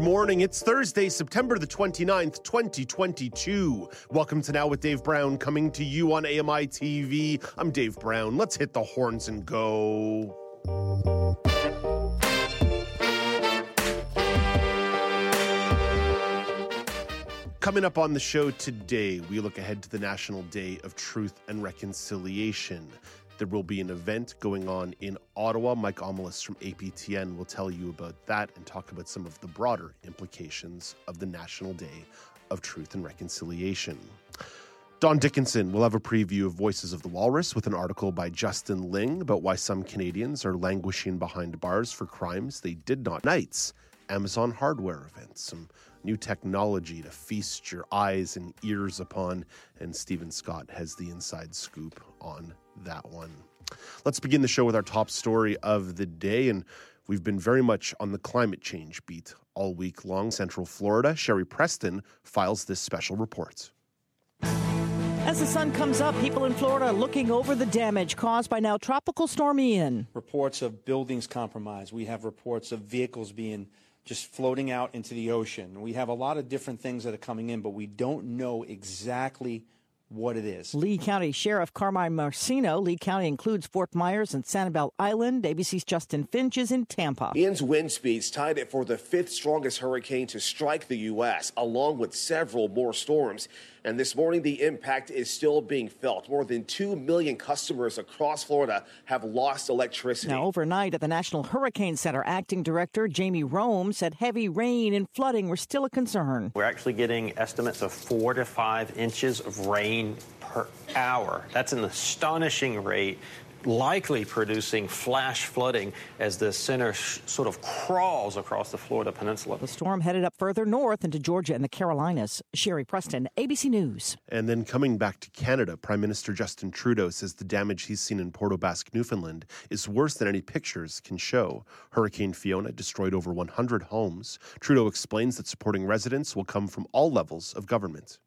Morning. It's Thursday, September the 29th, 2022. Welcome to Now with Dave Brown, coming to you on AMI TV. I'm Dave Brown. Let's hit the horns and go. Coming up on the show today, we look ahead to the National Day of Truth and Reconciliation. There will be an event going on in Ottawa. Mike Omelis from APTN will tell you about that and talk about some of the broader implications of the National Day of Truth and Reconciliation. Don Dickinson will have a preview of Voices of the Walrus with an article by Justin Ling about why some Canadians are languishing behind bars for crimes they did not. Nights, Amazon hardware events, some new technology to feast your eyes and ears upon. And Stephen Scott has the inside scoop on that one. Let's begin the show with our top story of the day. And we've been very much on the climate change beat all week long. Central Florida, Sherry Preston files this special report. As the sun comes up, people in Florida are looking over the damage caused by now Tropical Storm Ian. Reports of buildings compromised. We have reports of vehicles being just floating out into the ocean. We have a lot of different things that are coming in, but we don't know exactly what it is. Lee County Sheriff Carmine Marceno. Lee County includes Fort Myers and Sanibel Island. ABC's Justin Finch is in Tampa. Ian's wind speeds tied it for the fifth strongest hurricane to strike the U.S., along with several more storms. And this morning, the impact is still being felt. More than 2 million customers across Florida have lost electricity. Now, overnight at the National Hurricane Center, acting director Jamie Rhome said heavy rain and flooding were still a concern. We're actually getting estimates of four to five inches of rain per hour. That's an astonishing rate likely producing flash flooding as the center sh- sort of crawls across the Florida peninsula. The storm headed up further north into Georgia and the Carolinas. Sherry Preston, ABC News. And then coming back to Canada, Prime Minister Justin Trudeau says the damage he's seen in Port aux Newfoundland, is worse than any pictures can show. Hurricane Fiona destroyed over 100 homes. Trudeau explains that supporting residents will come from all levels of government.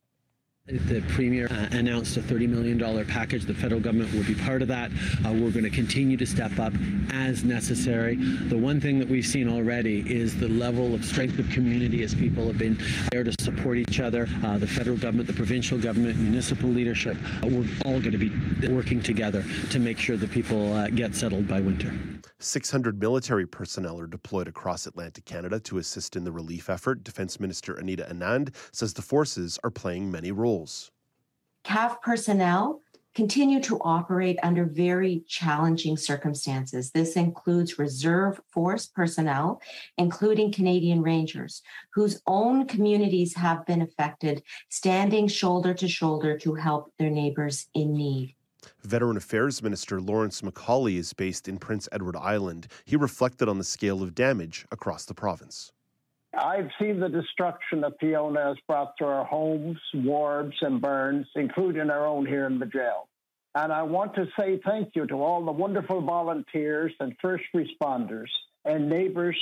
The Premier uh, announced a $30 million package. The federal government will be part of that. Uh, we're going to continue to step up as necessary. The one thing that we've seen already is the level of strength of community as people have been there to support each other. Uh, the federal government, the provincial government, municipal leadership, uh, we're all going to be working together to make sure that people uh, get settled by winter. 600 military personnel are deployed across Atlantic Canada to assist in the relief effort. Defense Minister Anita Anand says the forces are playing many roles. CAF personnel continue to operate under very challenging circumstances. This includes reserve force personnel, including Canadian Rangers, whose own communities have been affected, standing shoulder to shoulder to help their neighbors in need. Veteran Affairs Minister Lawrence MacAulay is based in Prince Edward Island. He reflected on the scale of damage across the province. I've seen the destruction that Fiona has brought to our homes, wards, and burns, including our own here in the jail. And I want to say thank you to all the wonderful volunteers and first responders and neighbors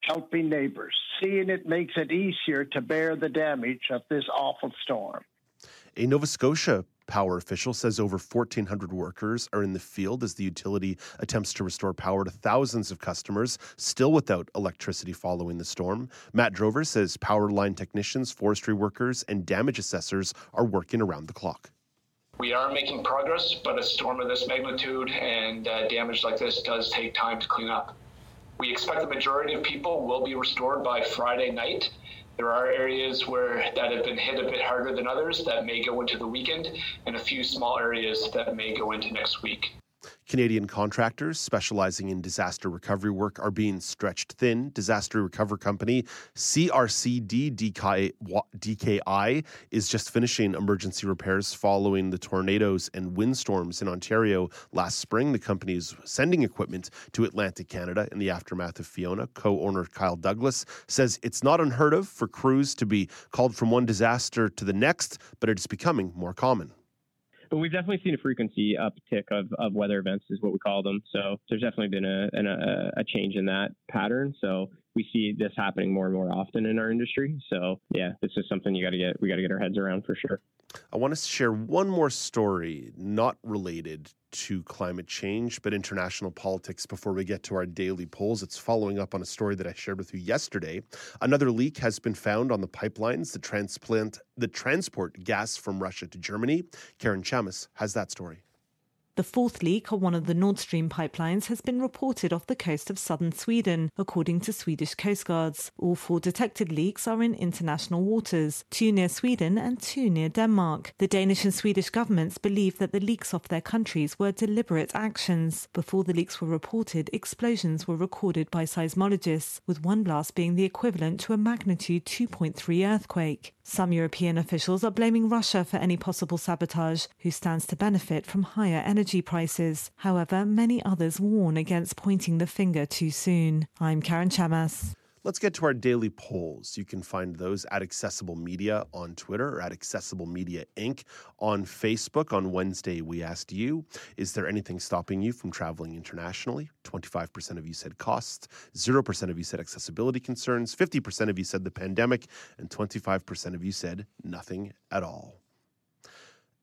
helping neighbors. Seeing it makes it easier to bear the damage of this awful storm. A Nova Scotia power official says over 1,400 workers are in the field as the utility attempts to restore power to thousands of customers still without electricity following the storm. Matt Drover says power line technicians, forestry workers, and damage assessors are working around the clock. We are making progress, but a storm of this magnitude and uh, damage like this does take time to clean up. We expect the majority of people will be restored by Friday night. There are areas where that have been hit a bit harder than others that may go into the weekend, and a few small areas that may go into next week. Canadian contractors specializing in disaster recovery work are being stretched thin. Disaster recovery company CRCD DKI is just finishing emergency repairs following the tornadoes and windstorms in Ontario last spring. The company is sending equipment to Atlantic Canada in the aftermath of Fiona. Co owner Kyle Douglas says it's not unheard of for crews to be called from one disaster to the next, but it is becoming more common but we've definitely seen a frequency uptick of, of weather events, is what we call them. So there's definitely been a, a, a change in that pattern. So we see this happening more and more often in our industry. So yeah, this is something you got to get we got to get our heads around for sure. I want to share one more story, not related to climate change, but international politics before we get to our daily polls. It's following up on a story that I shared with you yesterday. Another leak has been found on the pipelines that transplant the transport gas from Russia to Germany. Karen Chammas has that story. The fourth leak on one of the Nord Stream pipelines has been reported off the coast of southern Sweden, according to Swedish coastguards. All four detected leaks are in international waters, two near Sweden and two near Denmark. The Danish and Swedish governments believe that the leaks off their countries were deliberate actions. Before the leaks were reported, explosions were recorded by seismologists, with one blast being the equivalent to a magnitude 2.3 earthquake. Some European officials are blaming Russia for any possible sabotage, who stands to benefit from higher energy prices. However, many others warn against pointing the finger too soon. I'm Karen Chammas. Let's get to our daily polls. You can find those at Accessible Media on Twitter or at Accessible Media Inc. on Facebook. On Wednesday, we asked you Is there anything stopping you from traveling internationally? 25% of you said costs, 0% of you said accessibility concerns, 50% of you said the pandemic, and 25% of you said nothing at all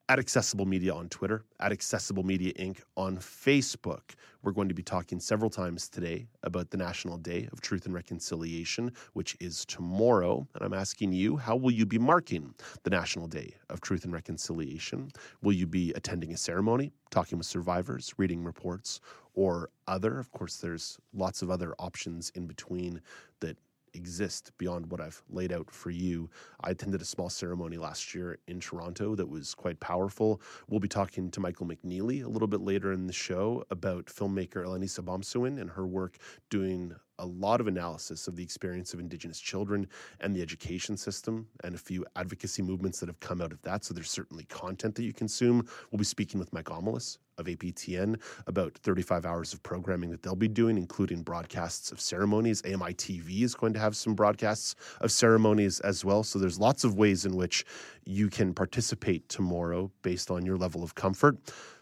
at Accessible Media on Twitter, at Accessible Media Inc. on Facebook. We're going to be talking several times today about the National Day of Truth and Reconciliation, which is tomorrow. And I'm asking you, how will you be marking the National Day of Truth and Reconciliation? Will you be attending a ceremony, talking with survivors, reading reports, or other? Of course, there's lots of other options in between that exist beyond what I've laid out for you. I attended a small ceremony last year in Toronto that was quite powerful. We'll be talking to Michael McNeely a little bit later in the show about filmmaker Alanis Obomsawin and her work doing a lot of analysis of the experience of Indigenous children and the education system, and a few advocacy movements that have come out of that. So there's certainly content that you consume. We'll be speaking with Mike Omelis of APTN about 35 hours of programming that they'll be doing, including broadcasts of ceremonies. AMI TV is going to have some broadcasts of ceremonies as well. So there's lots of ways in which you can participate tomorrow based on your level of comfort.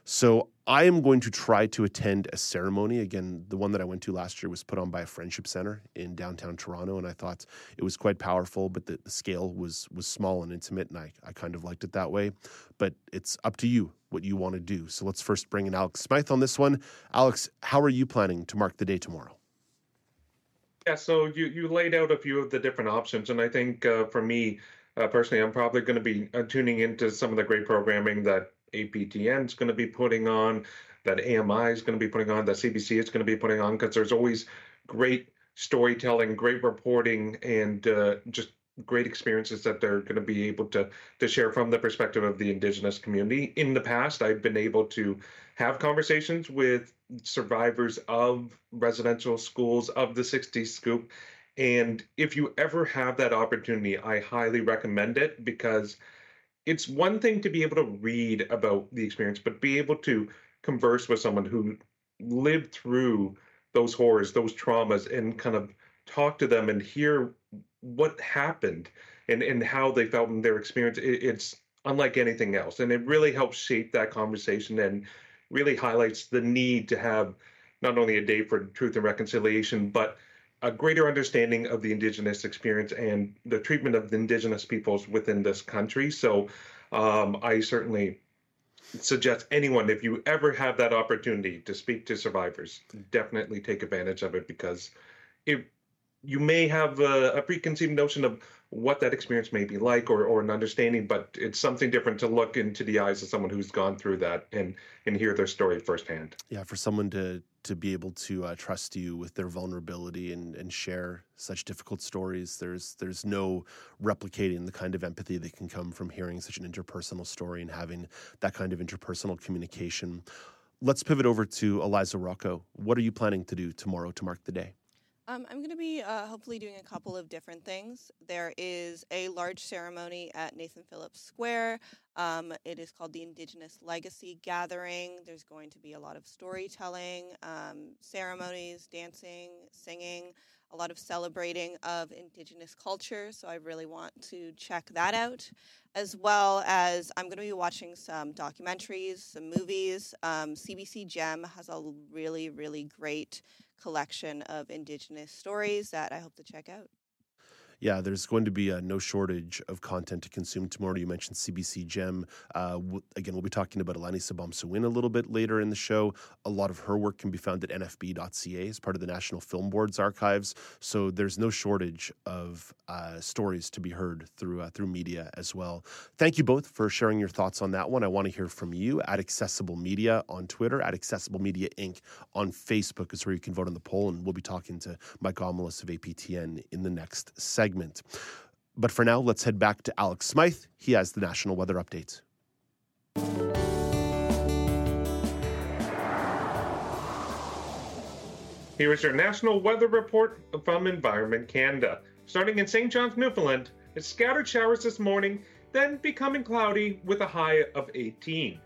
So I am going to try to attend a ceremony. Again, the one that I went to last year was put on by a friendship center in downtown Toronto, and I thought it was quite powerful, but the, the scale was was small and intimate, and I, I kind of liked it that way. But it's up to you what you want to do. So let's first bring in Alex Smythe on this one. Alex, how are you planning to mark the day tomorrow? Yeah, so you, you laid out a few of the different options, and I think uh, for me uh, personally, I'm probably going to be uh, tuning into some of the great programming that APTN is going to be putting on, that AMI is going to be putting on, that CBC is going to be putting on, because there's always great storytelling, great reporting, and uh, just great experiences that they're going to be able to to share from the perspective of the indigenous community. In the past, I've been able to have conversations with survivors of residential schools of the 60s scoop. And if you ever have that opportunity, I highly recommend it because it's one thing to be able to read about the experience, but be able to converse with someone who lived through those horrors, those traumas, and kind of talk to them and hear what happened and, and how they felt in their experience. It, it's unlike anything else. And it really helps shape that conversation and really highlights the need to have not only a day for truth and reconciliation, but a greater understanding of the indigenous experience and the treatment of the indigenous peoples within this country. So um, I certainly suggest anyone, if you ever have that opportunity to speak to survivors, definitely take advantage of it because it you may have a, a, preconceived notion of what that experience may be like or, or an understanding, but it's something different to look into the eyes of someone who's gone through that and and hear their story firsthand. Yeah, for someone to to be able to uh, trust you with their vulnerability and and share such difficult stories, there's there's no replicating the kind of empathy that can come from hearing such an interpersonal story and having that kind of interpersonal communication. Let's pivot over to Eliza Rocco. What are you planning to do tomorrow to mark the day? Um, I'm going to be uh, hopefully doing a couple of different things. There is a large ceremony at Nathan Phillips Square. Um, it is called the Indigenous Legacy Gathering. There's going to be a lot of storytelling, um, ceremonies, dancing, singing. a lot of celebrating of Indigenous culture. So I really want to check that out, as well as I'm going to be watching some documentaries, some movies. Um, CBC Gem has a really, really great collection of Indigenous stories that I hope to check out yeah, there's going to be uh, no shortage of content to consume tomorrow. You mentioned CBC Gem. Uh, w- again, we'll be talking about Alanis Obomsawin a little bit later in the show. A lot of her work can be found at nfb.ca as part of the National Film Board's archives. So there's no shortage of uh, stories to be heard through uh, through media as well. Thank you both for sharing your thoughts on that one. I want to hear from you at Accessible Media on Twitter, at Accessible Media Inc. on Facebook is where you can vote on the poll, and we'll be talking to Mike Omelas of APTN in the next segment segment. But for now, let's head back to Alex Smythe. He has the national weather update. Here is your national weather report from Environment Canada. Starting in St. John's, Newfoundland, it's scattered showers this morning, then becoming cloudy with a high of 18.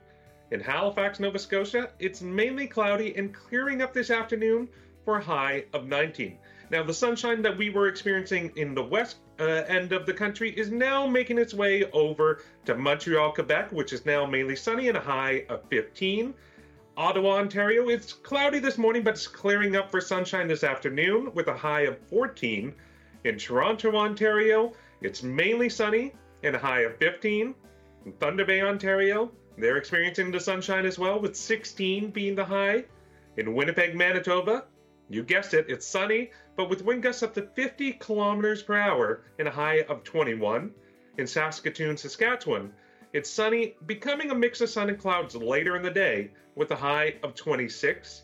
In Halifax, Nova Scotia, it's mainly cloudy and clearing up this afternoon for a high of 19. Now, the sunshine that we were experiencing in the west uh, end of the country is now making its way over to Montreal, Quebec, which is now mainly sunny and a high of 15. Ottawa, Ontario, it's cloudy this morning, but it's clearing up for sunshine this afternoon with a high of 14. In Toronto, Ontario, it's mainly sunny and a high of 15. In Thunder Bay, Ontario, they're experiencing the sunshine as well, with 16 being the high. In Winnipeg, Manitoba, you guessed it, it's sunny, but with wind gusts up to 50 kilometers per hour and a high of 21. In Saskatoon, Saskatchewan, it's sunny, becoming a mix of sun and clouds later in the day with a high of 26.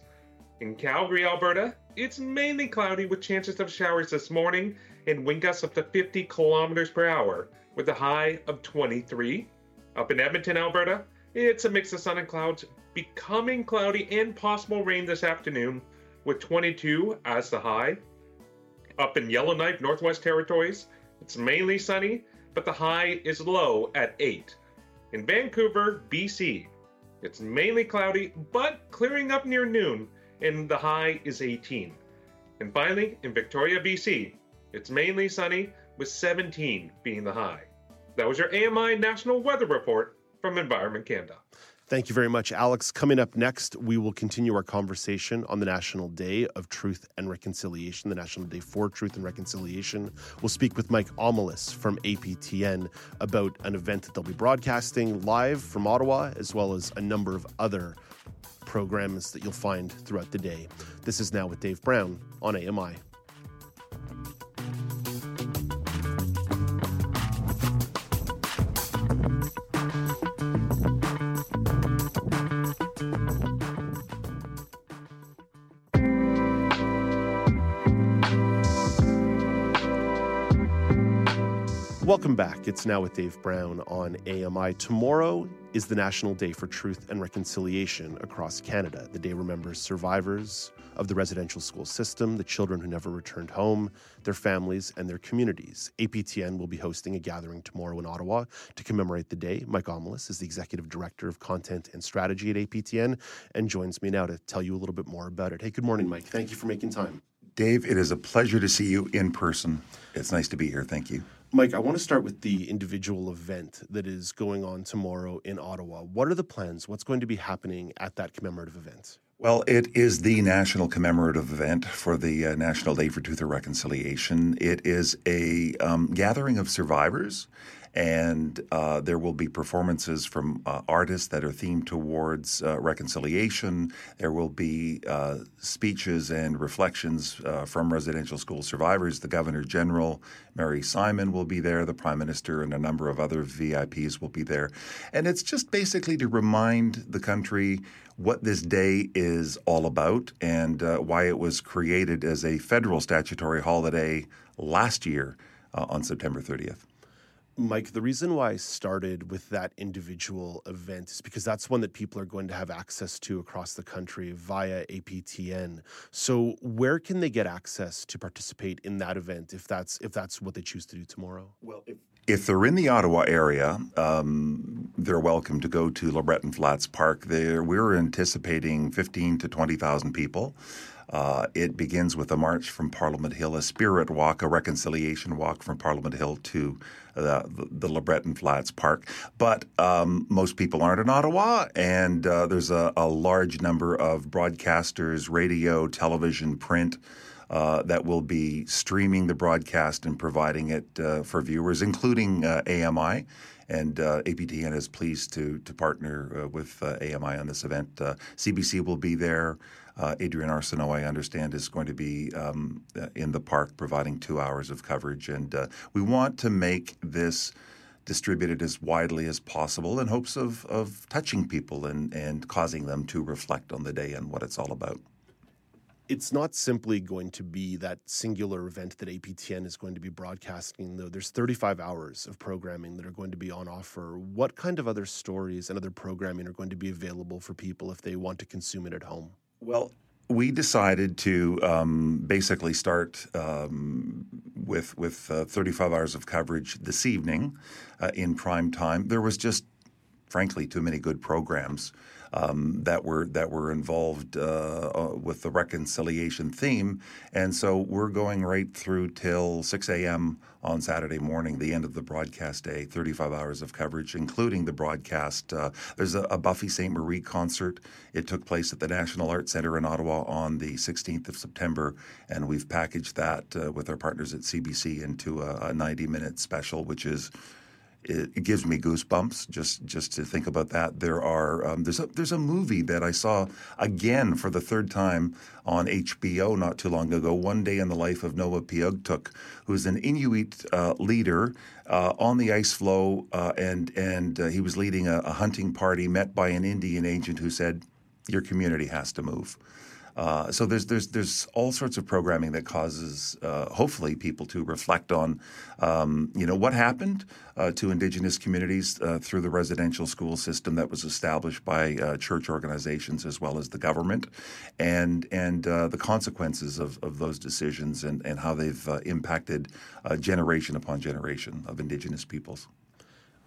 In Calgary, Alberta, it's mainly cloudy with chances of showers this morning and wind gusts up to 50 kilometers per hour with a high of 23. Up in Edmonton, Alberta, it's a mix of sun and clouds, becoming cloudy and possible rain this afternoon with 22 as the high. Up in Yellowknife, Northwest Territories, it's mainly sunny, but the high is low at 8. In Vancouver, BC, it's mainly cloudy, but clearing up near noon, and the high is 18. And finally, in Victoria, BC, it's mainly sunny, with 17 being the high. That was your AMI National Weather Report from Environment Canada. Thank you very much, Alex. Coming up next, we will continue our conversation on the National Day of Truth and Reconciliation, the National Day for Truth and Reconciliation. We'll speak with Mike Omelis from APTN about an event that they'll be broadcasting live from Ottawa, as well as a number of other programs that you'll find throughout the day. This is Now with Dave Brown on AMI. Welcome back. It's now with Dave Brown on AMI. Tomorrow is the National Day for Truth and Reconciliation across Canada. The day remembers survivors of the residential school system, the children who never returned home, their families, and their communities. APTN will be hosting a gathering tomorrow in Ottawa to commemorate the day. Mike Omelas is the Executive Director of Content and Strategy at APTN and joins me now to tell you a little bit more about it. Hey, good morning, Mike. Thank you for making time. Dave, it is a pleasure to see you in person. It's nice to be here. Thank you. Mike, I want to start with the individual event that is going on tomorrow in Ottawa. What are the plans? What's going to be happening at that commemorative event? Well, it is the national commemorative event for the uh, National Day for Truth and Reconciliation. It is a um, gathering of survivors and uh, there will be performances from uh, artists that are themed towards uh, reconciliation. There will be uh, speeches and reflections uh, from residential school survivors. The Governor General, Mary Simon, will be there. The Prime Minister and a number of other VIPs will be there. And it's just basically to remind the country what this day is all about and uh, why it was created as a federal statutory holiday last year on September 30th. Mike, the reason why I started with that individual event is because that's one that people are going to have access to across the country via APTN. So, where can they get access to participate in that event if that's if that's what they choose to do tomorrow? Well, if, if they're in the Ottawa area, um, they're welcome to go to LeBreton Flats Park. There, we're anticipating fifteen to twenty thousand people. Uh, it begins with a march from Parliament Hill, a spirit walk, a reconciliation walk from Parliament Hill to uh, the, the LeBreton Flats Park. But um, most people aren't in Ottawa, and uh, there's a, a, large number of broadcasters, radio, television, print. Uh, that will be streaming the broadcast and providing it uh, for viewers, including uh, AMI. And APTN is pleased to to partner with AMI on this event. CBC will be there. Uh, Adrienne Arsenault, I understand, is going to be um, in the park providing two hours of coverage. And uh, we want to make this distributed as widely as possible in hopes of, of touching people and, and causing them to reflect on the day and what it's all about. It's not simply going to be that singular event that APTN is going to be broadcasting, though. There's 35 hours of programming that are going to be on offer. What kind of other stories and other programming are going to be available for people if they want to consume it at home? Well, we decided to um, basically start um, with with uh, 35 hours of coverage this evening uh, in prime time. There was just, frankly, too many good programs um, that were that were involved uh, uh with the reconciliation theme, and so we're going right through till 6 a.m. on Saturday morning, the end of the broadcast day. 35 hours of coverage, including the broadcast. Uh, there's a, a, Buffy Sainte-Marie concert. It took place at the National Arts Centre in Ottawa on the 16th of September, and we've packaged that uh, with our partners at CBC into a 90-minute special, which is it, it, gives me goosebumps just just to think about that. There are um, there's a there's a movie that I saw again for the third time on HBO not too long ago. One day in the life of Noah Piugattuk, who is an Inuit uh, leader uh, on the ice floe, uh, and and uh, he was leading a, a hunting party. Met by an Indian agent who said, "Your community has to move." Uh, so there's there's there's all sorts of programming that causes uh, hopefully people to reflect on um, you know what happened uh, to Indigenous communities uh, through the residential school system that was established by uh, church organizations as well as the government, and and the consequences of, of those decisions and, and how they've impacted generation upon generation of Indigenous peoples.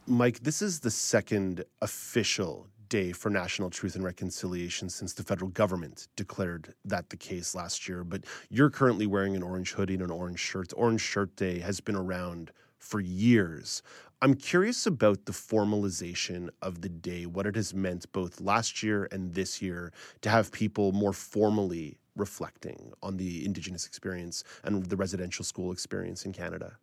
Mike, this is the second official day for national truth and reconciliation since the federal government declared that the case last year. But you're currently wearing an orange hoodie and an orange shirt. Orange Shirt Day has been around for years. I'm curious about the formalization of the day, what it has meant both last year and this year to have people more formally reflecting on the Indigenous experience and the residential school experience in Canada.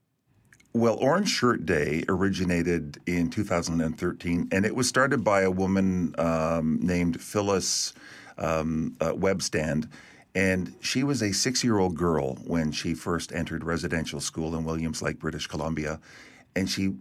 Well, Orange Shirt Day originated in 2013, and it was started by a woman um, named Phyllis um, uh, Webstad. And she was a six year old girl when she first entered residential school in Williams Lake, British Columbia. And she,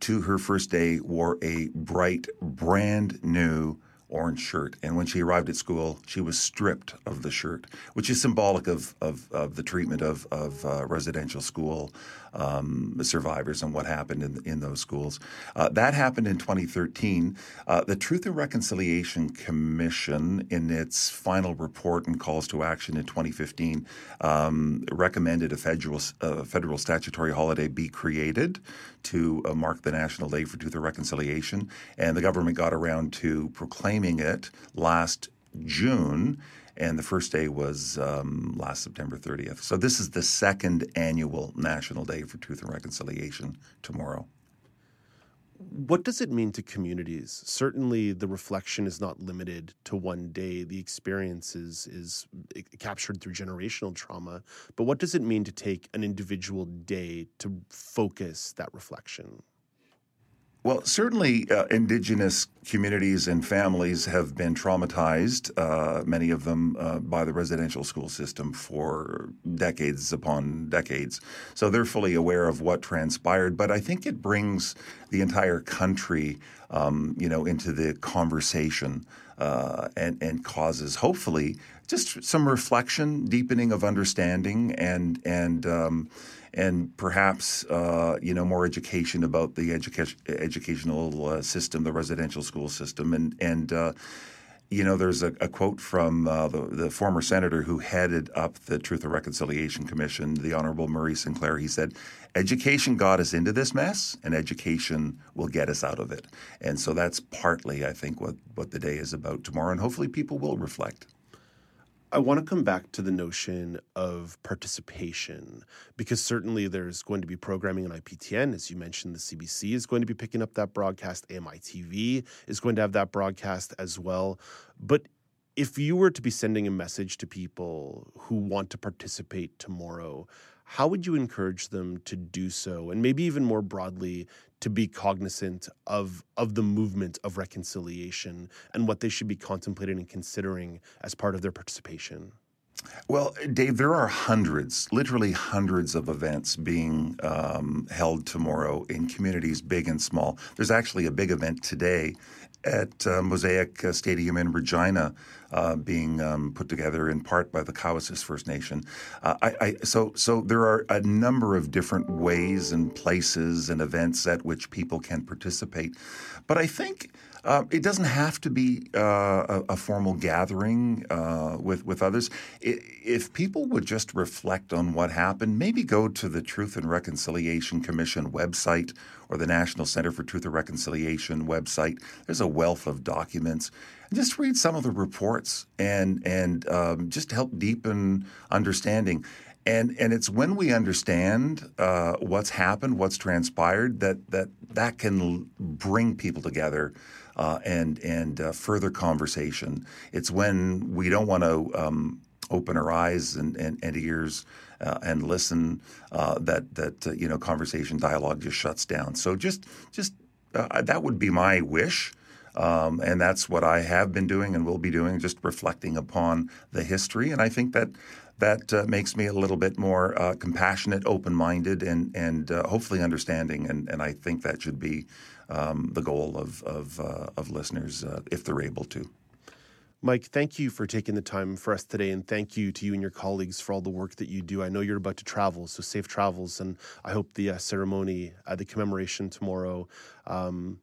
to her first day, wore a bright, brand new orange shirt. And when she arrived at school, she was stripped of the shirt, which is symbolic of, of, of the treatment of, of uh, residential school um, survivors and what happened in, in those schools. Uh, that happened in 2013. Uh, the Truth and Reconciliation Commission, in its final report and calls to action in 2015, um, recommended a federal, federal statutory holiday be created to uh, mark the National Day for Truth and Reconciliation. And the government got around to proclaiming it last June and the first day was um, last September 30th. So this is the second annual National Day for Truth and Reconciliation tomorrow. What does it mean to communities? Certainly, the reflection is not limited to one day. The experience is, is captured through generational trauma. But what does it mean to take an individual day to focus that reflection? Well, certainly, uh, indigenous communities and families have been traumatized, uh, many of them uh, by the residential school system for decades upon decades. So they're fully aware of what transpired. But I think it brings the entire country, um, you know, into the conversation uh, and, and causes, hopefully, just some reflection, deepening of understanding, and and um, and perhaps uh, you know more education about the education educational uh, system, the residential school system, and and uh, you know there's a, a quote from uh, the, the, former senator who headed up the Truth and Reconciliation Commission, the Honorable Murray Sinclair. He said, "Education got us into this mess, and education will get us out of it." And so that's partly, I think, what what the day is about tomorrow, and hopefully people will reflect. I want to come back to the notion of participation because certainly there's going to be programming on APTN. As you mentioned, the CBC is going to be picking up that broadcast. AMI TV is going to have that broadcast as well. But if you were to be sending a message to people who want to participate tomorrow, how would you encourage them to do so? And maybe even more broadly, to be cognizant of of the movement of reconciliation and what they should be contemplating and considering as part of their participation. Well, Dave, there are hundreds, literally hundreds of events being um, held tomorrow in communities big and small. There's actually a big event today at uh, Mosaic uh, Stadium in Regina, uh, being um, put together in part by the Cowessess First Nation. Uh, I, I, so, so there are a number of different ways and places and events at which people can participate. But I think uh, it doesn't have to be uh, a, a, formal gathering with with others. If people would just reflect on what happened, maybe go to the Truth and Reconciliation Commission website or the National Center for Truth and Reconciliation website. There's a wealth of documents. just read some of the reports and and um, just help deepen understanding. And and it's when we understand uh, what's happened, what's transpired, that that that can bring people together uh, and and uh, further conversation. It's when we don't want to um, open our eyes and, and, and ears uh, and listen uh, that that uh, you know conversation dialogue just shuts down. So just just uh, that would be my wish. Um, and that's what I have been doing and will be doing, just reflecting upon the history. And I think that that uh, makes me a little bit more uh, compassionate, open-minded, and and uh, hopefully understanding. And and I think that should be um, the goal of of, uh, of listeners if they're able to. Mike, thank you for taking the time for us today, and thank you to you and your colleagues for all the work that you do. I know you're about to travel, so safe travels, and I hope the uh, ceremony, the commemoration tomorrow. Um,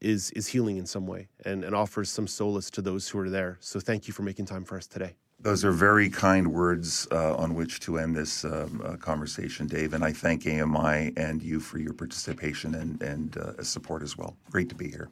is, is healing in some way and, and offers some solace to those who are there. So, thank you for making time for us today. Those are very kind words uh, on which to end this um, uh, conversation, Dave. And I thank AMI and you for your participation and, and uh, support as well. Great to be here.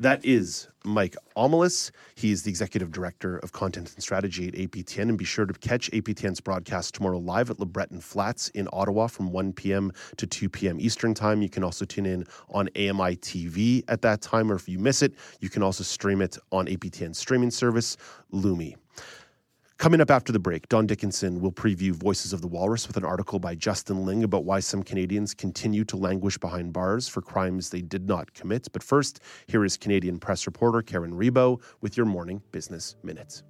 That is Mike Omelis. He is the executive director of content and strategy at APTN. And be sure to catch APTN's broadcast tomorrow live at LeBreton Flats in Ottawa from 1 p.m. to 2 p.m. Eastern Time. You can also tune in on AMI TV at that time, or if you miss it, you can also stream it on APTN's streaming service, Lumi. Coming up after the break, Don Dickinson will preview Voices of the Walrus with an article by Justin Ling about why some Canadians continue to languish behind bars for crimes they did not commit. But first, here is Canadian press reporter Karen Rebo with your morning business minutes.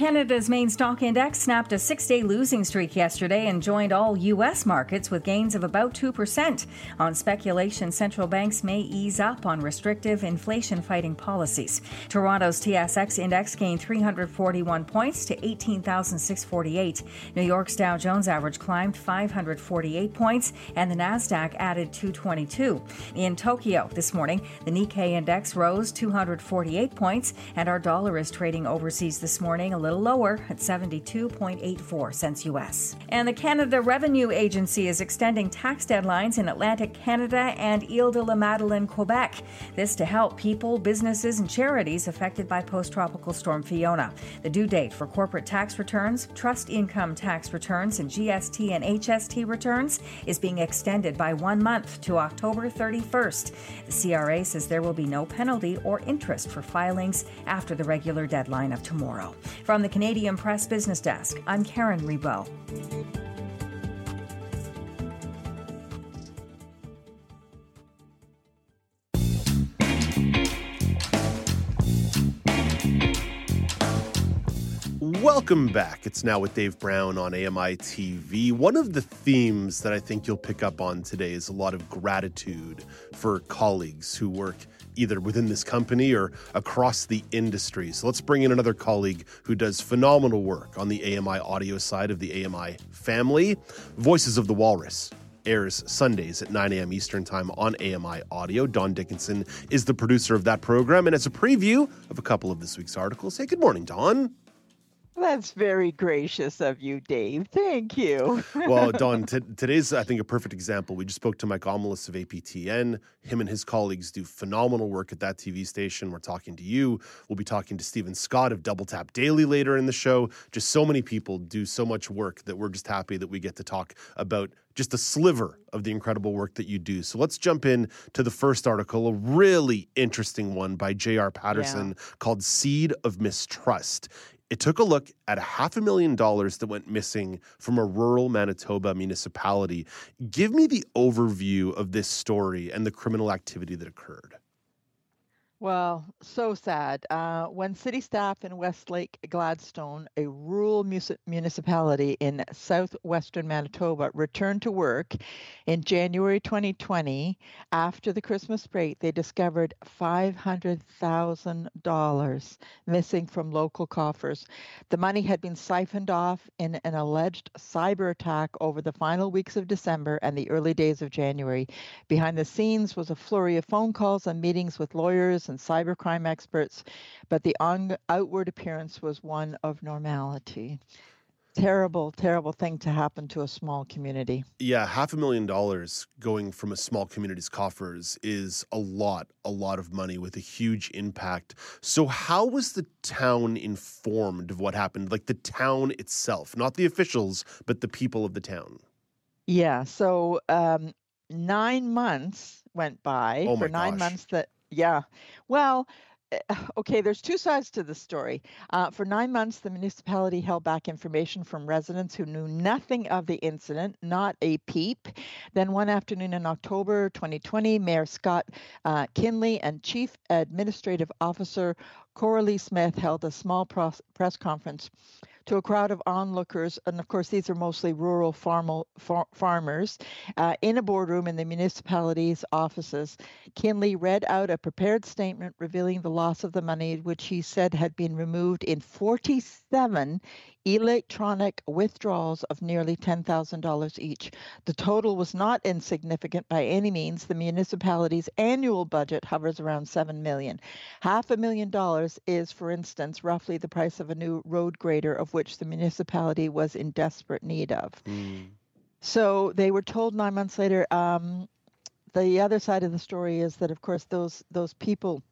Canada's main stock index snapped a six day losing streak yesterday and joined all U.S. markets with gains of about 2%. On speculation, central banks may ease up on restrictive inflation fighting policies. Toronto's TSX index gained 341 points to 18,648. New York's Dow Jones average climbed 548 points, and the NASDAQ added 222. In Tokyo this morning, the Nikkei index rose 248 points, and our dollar is trading overseas this morning a little little lower at 72.84 cents US. And the Canada Revenue Agency is extending tax deadlines in Atlantic Canada and Ile de la Madeleine, Quebec. This to help people, businesses, and charities affected by post tropical storm Fiona. The due date for corporate tax returns, trust income tax returns, and GST and HST returns is being extended by one month to October 31st. The CRA says there will be no penalty or interest for filings after the regular deadline of tomorrow. From the Canadian Press Business Desk, I'm Karen Rebo. Welcome back. It's now with Dave Brown on AMI TV. One of the themes that I think you'll pick up on today is a lot of gratitude for colleagues who work either within this company or across the industry. So let's bring in another colleague who does phenomenal work on the AMI audio side of the AMI family. Voices of the Walrus airs Sundays at 9 a.m. Eastern Time on AMI Audio. Don Dickinson is the producer of that program, and as a preview of a couple of this week's articles. Hey, good morning, Don. That's very gracious of you, Dave. Thank you. well, Don, t- today's, I think, a perfect example. We just spoke to Mike Omelis of APTN. Him and his colleagues do phenomenal work at that TV station. We're talking to you. We'll be talking to Stephen Scott of Double Tap Daily later in the show. Just so many people do so much work that we're just happy that we get to talk about just a sliver of the incredible work that you do. So let's jump in to the first article, a really interesting one by J.R. Patterson yeah. called Seed of Mistrust. It took a look at a half a million dollars that went missing from a rural Manitoba municipality. Give me the overview of this story and the criminal activity that occurred. Well, so sad. Uh, when city staff in Westlake Gladstone, a rural municipality in southwestern Manitoba, returned to work in January 2020 after the Christmas break, they discovered $500,000 missing from local coffers. The money had been siphoned off in an alleged cyber attack over the final weeks of December and the early days of January. Behind the scenes was a flurry of phone calls and meetings with lawyers and cybercrime experts, but the on- outward appearance was one of normality. Terrible, terrible thing to happen to a small community. Yeah, half a million dollars going from a small community's coffers is a lot, a lot of money with a huge impact. So, how was the town informed of what happened? Like the town itself, not the officials, but the people of the town? Yeah, so um, nine months went by. Oh for nine gosh. months that yeah. Well, eh, okay, there's two sides to the story. Uh, for nine months, the municipality held back information from residents who knew nothing of the incident, not a peep. Then, one afternoon in October 2020, Mayor Scott uh, Kinley and Chief Administrative Officer Coralie Smith held a small press conference to a crowd of onlookers, and of course, these are mostly rural farm- far- farmers, uh, in a boardroom in the municipality's offices. Kinley read out a prepared statement revealing the loss of the money, which he said had been removed in 47 electronic withdrawals of nearly $10,000 each. The total was not insignificant by any means. The municipality's annual budget hovers around 7 million. Half a million dollars is for instance roughly the price of a new road grader of which the municipality was in desperate need of. Mm. So they were told 9 months later um, the other side of the story is that of course those those people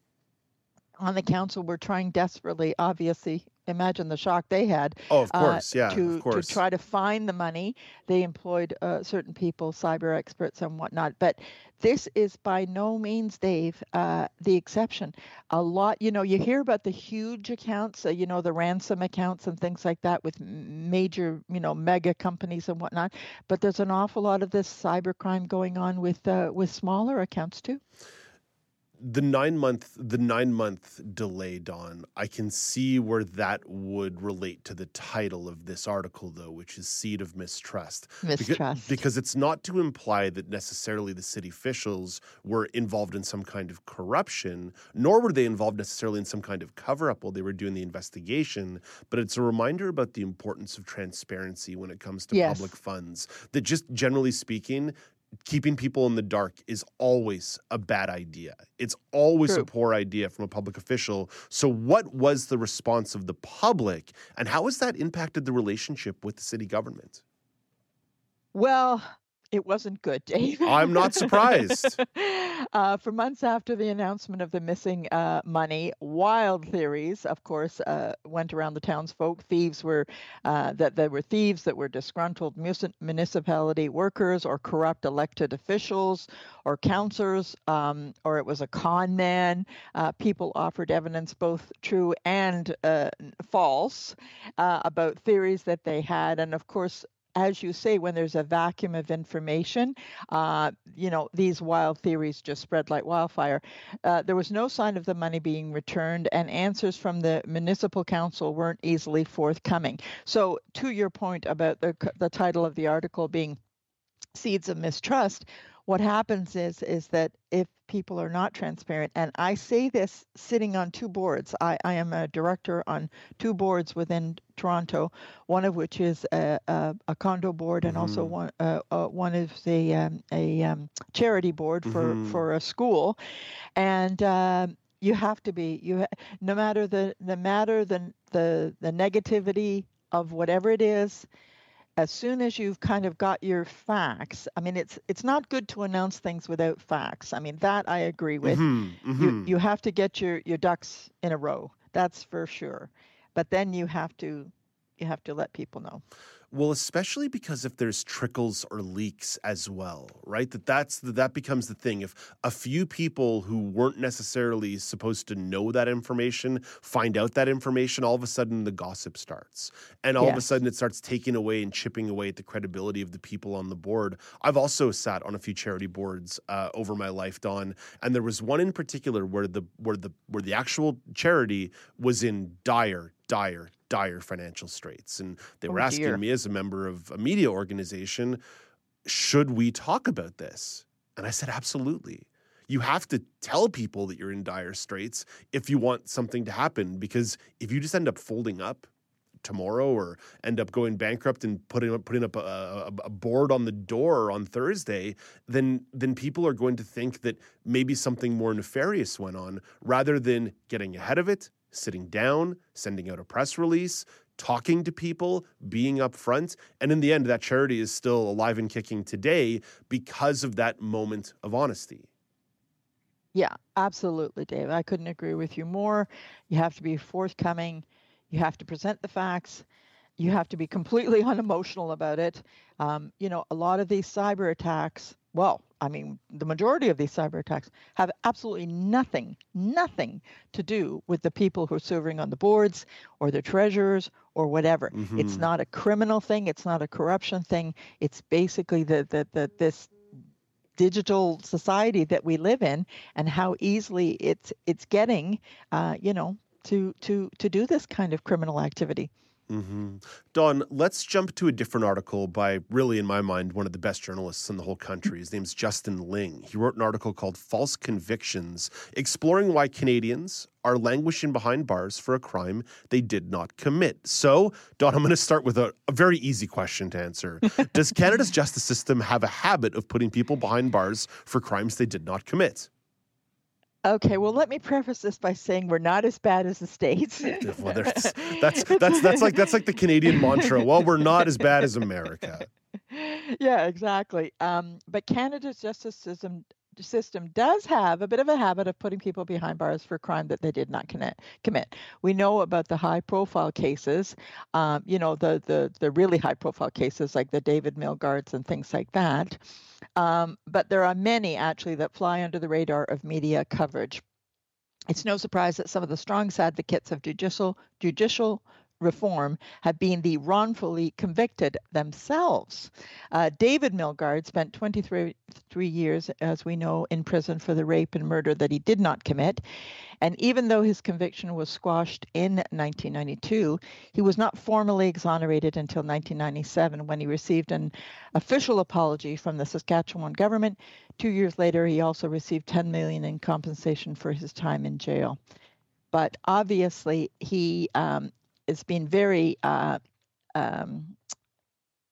on the council were trying desperately, obviously, imagine the shock they had. Oh, of uh, course, uh, yeah, to, of course. To try to find the money, they employed uh, certain people, cyber experts and whatnot. But this is by no means, Dave, uh, the exception. A lot, you know, you hear about the huge accounts, uh, you know, the ransom accounts and things like that with major, you know, mega companies and whatnot. But there's an awful lot of this cyber crime going on with uh, with smaller accounts too the nine month the nine month delay don i can see where that would relate to the title of this article though which is seed of mistrust mistrust because, because it's not to imply that necessarily the city officials were involved in some kind of corruption nor were they involved necessarily in some kind of cover up while they were doing the investigation but it's a reminder about the importance of transparency when it comes to yes. public funds that just generally speaking keeping people in the dark is always a bad idea. It's always True. a poor idea from a public official. So, what was the response of the public, and how has that impacted the relationship with the city government? Well, it wasn't good, Dave. I'm not surprised. uh, for months after the announcement of the missing uh, money, wild theories, of course, uh, went around the townsfolk. Thieves were uh, that there were thieves that were disgruntled municipality workers or corrupt elected officials or councillors, um, or it was a con man. Uh, people offered evidence, both true and uh, false, about theories that they had, and of course, as you say, when there's a vacuum of information, uh, you know, these wild theories just spread like wildfire. Uh, there was no sign of the money being returned, and answers from the municipal council weren't easily forthcoming. So, to your point about the, the title of the article being Seeds of Mistrust, what happens is is that if people are not transparent and i say this sitting on two boards i, I am a director on two boards within toronto one of which is a, a, a condo board and mm-hmm. also one uh, uh, one is a, um, a um, charity board for, mm-hmm. for a school and uh, You have to be you no matter the no matter the the the negativity of whatever it is as soon as you've kind of got your facts i mean it's it's not good to announce things without facts. I mean that i agree with. Mm-hmm, mm-hmm. you you have to get your your ducks in a row that's for sure. But then you have to you have to let people know well, especially because if there's trickles or leaks as well, right? That that's that becomes the thing. If a few people who weren't necessarily supposed to know that information find out that information, all of a sudden the gossip starts, and all yes. of a sudden it starts taking away and chipping away at the credibility of the people on the board. I've also sat on a few charity boards uh, over my life, Don, and there was one in particular where the where the where the actual charity was in dire, dire, dire financial straits. And they oh, were asking dear. me, as a member of a media organization, should we talk about this? And I said, absolutely. You have to tell people that you're in dire straits if you want something to happen. Because if you just end up folding up tomorrow or end up going bankrupt and putting up putting up a, a, a, board on the door on Thursday, then then people are going to think that maybe something more nefarious went on rather than getting ahead of it, sitting down, sending out a press release, talking to people, being upfront. And in the end, that charity is still alive and kicking today because of that moment of honesty. Yeah, absolutely, Dave. I couldn't agree with you more. You have to be forthcoming, you have to present the facts. You have to be completely unemotional about it. Um, you know, a lot of these cyber attacks, well, I mean, the majority of these cyber attacks have absolutely nothing, nothing to do with the people who are serving on the boards or the treasurers or whatever. Mm-hmm. It's not a criminal thing. It's not a corruption thing. It's basically the, the, the this digital society that we live in and how easily it's it's getting, uh, you know, to to to do this kind of criminal activity. Mm-hmm. Dawn, let's jump to a different article by really, in my mind, one of the best journalists in the whole country. His name's Justin Ling. He wrote an article called False Convictions, exploring why Canadians are languishing behind bars for a crime they did not commit. So, Dawn, I'm going to start with a, a very easy question to answer. Does Canada's justice system have a habit of putting people behind bars for crimes they did not commit? Okay, well, let me preface this by saying we're not as bad as the states. well, that's that's that's like that's like the Canadian mantra. Well, we're not as bad as America. Yeah, exactly. Um, but Canada's justice system system does have a bit of a habit of putting people behind bars for crime that they did not commit. Commit. We know about the high-profile cases, um, you know, the the the really high-profile cases like the David Milgaards and things like that. Um, but there are many actually that fly under the radar of media coverage. It's no surprise that some of the strongest advocates of judicial judicial reform have been the wrongfully convicted themselves. Uh, David Milgaard spent 23 years, as we know, in prison for the rape and murder that he did not commit. And even though his conviction was squashed in 1992, he was not formally exonerated until 1997 when he received an official apology from the Saskatchewan government. Two years later, he also received 10 million in compensation for his time in jail but obviously he um, has been very uh, um,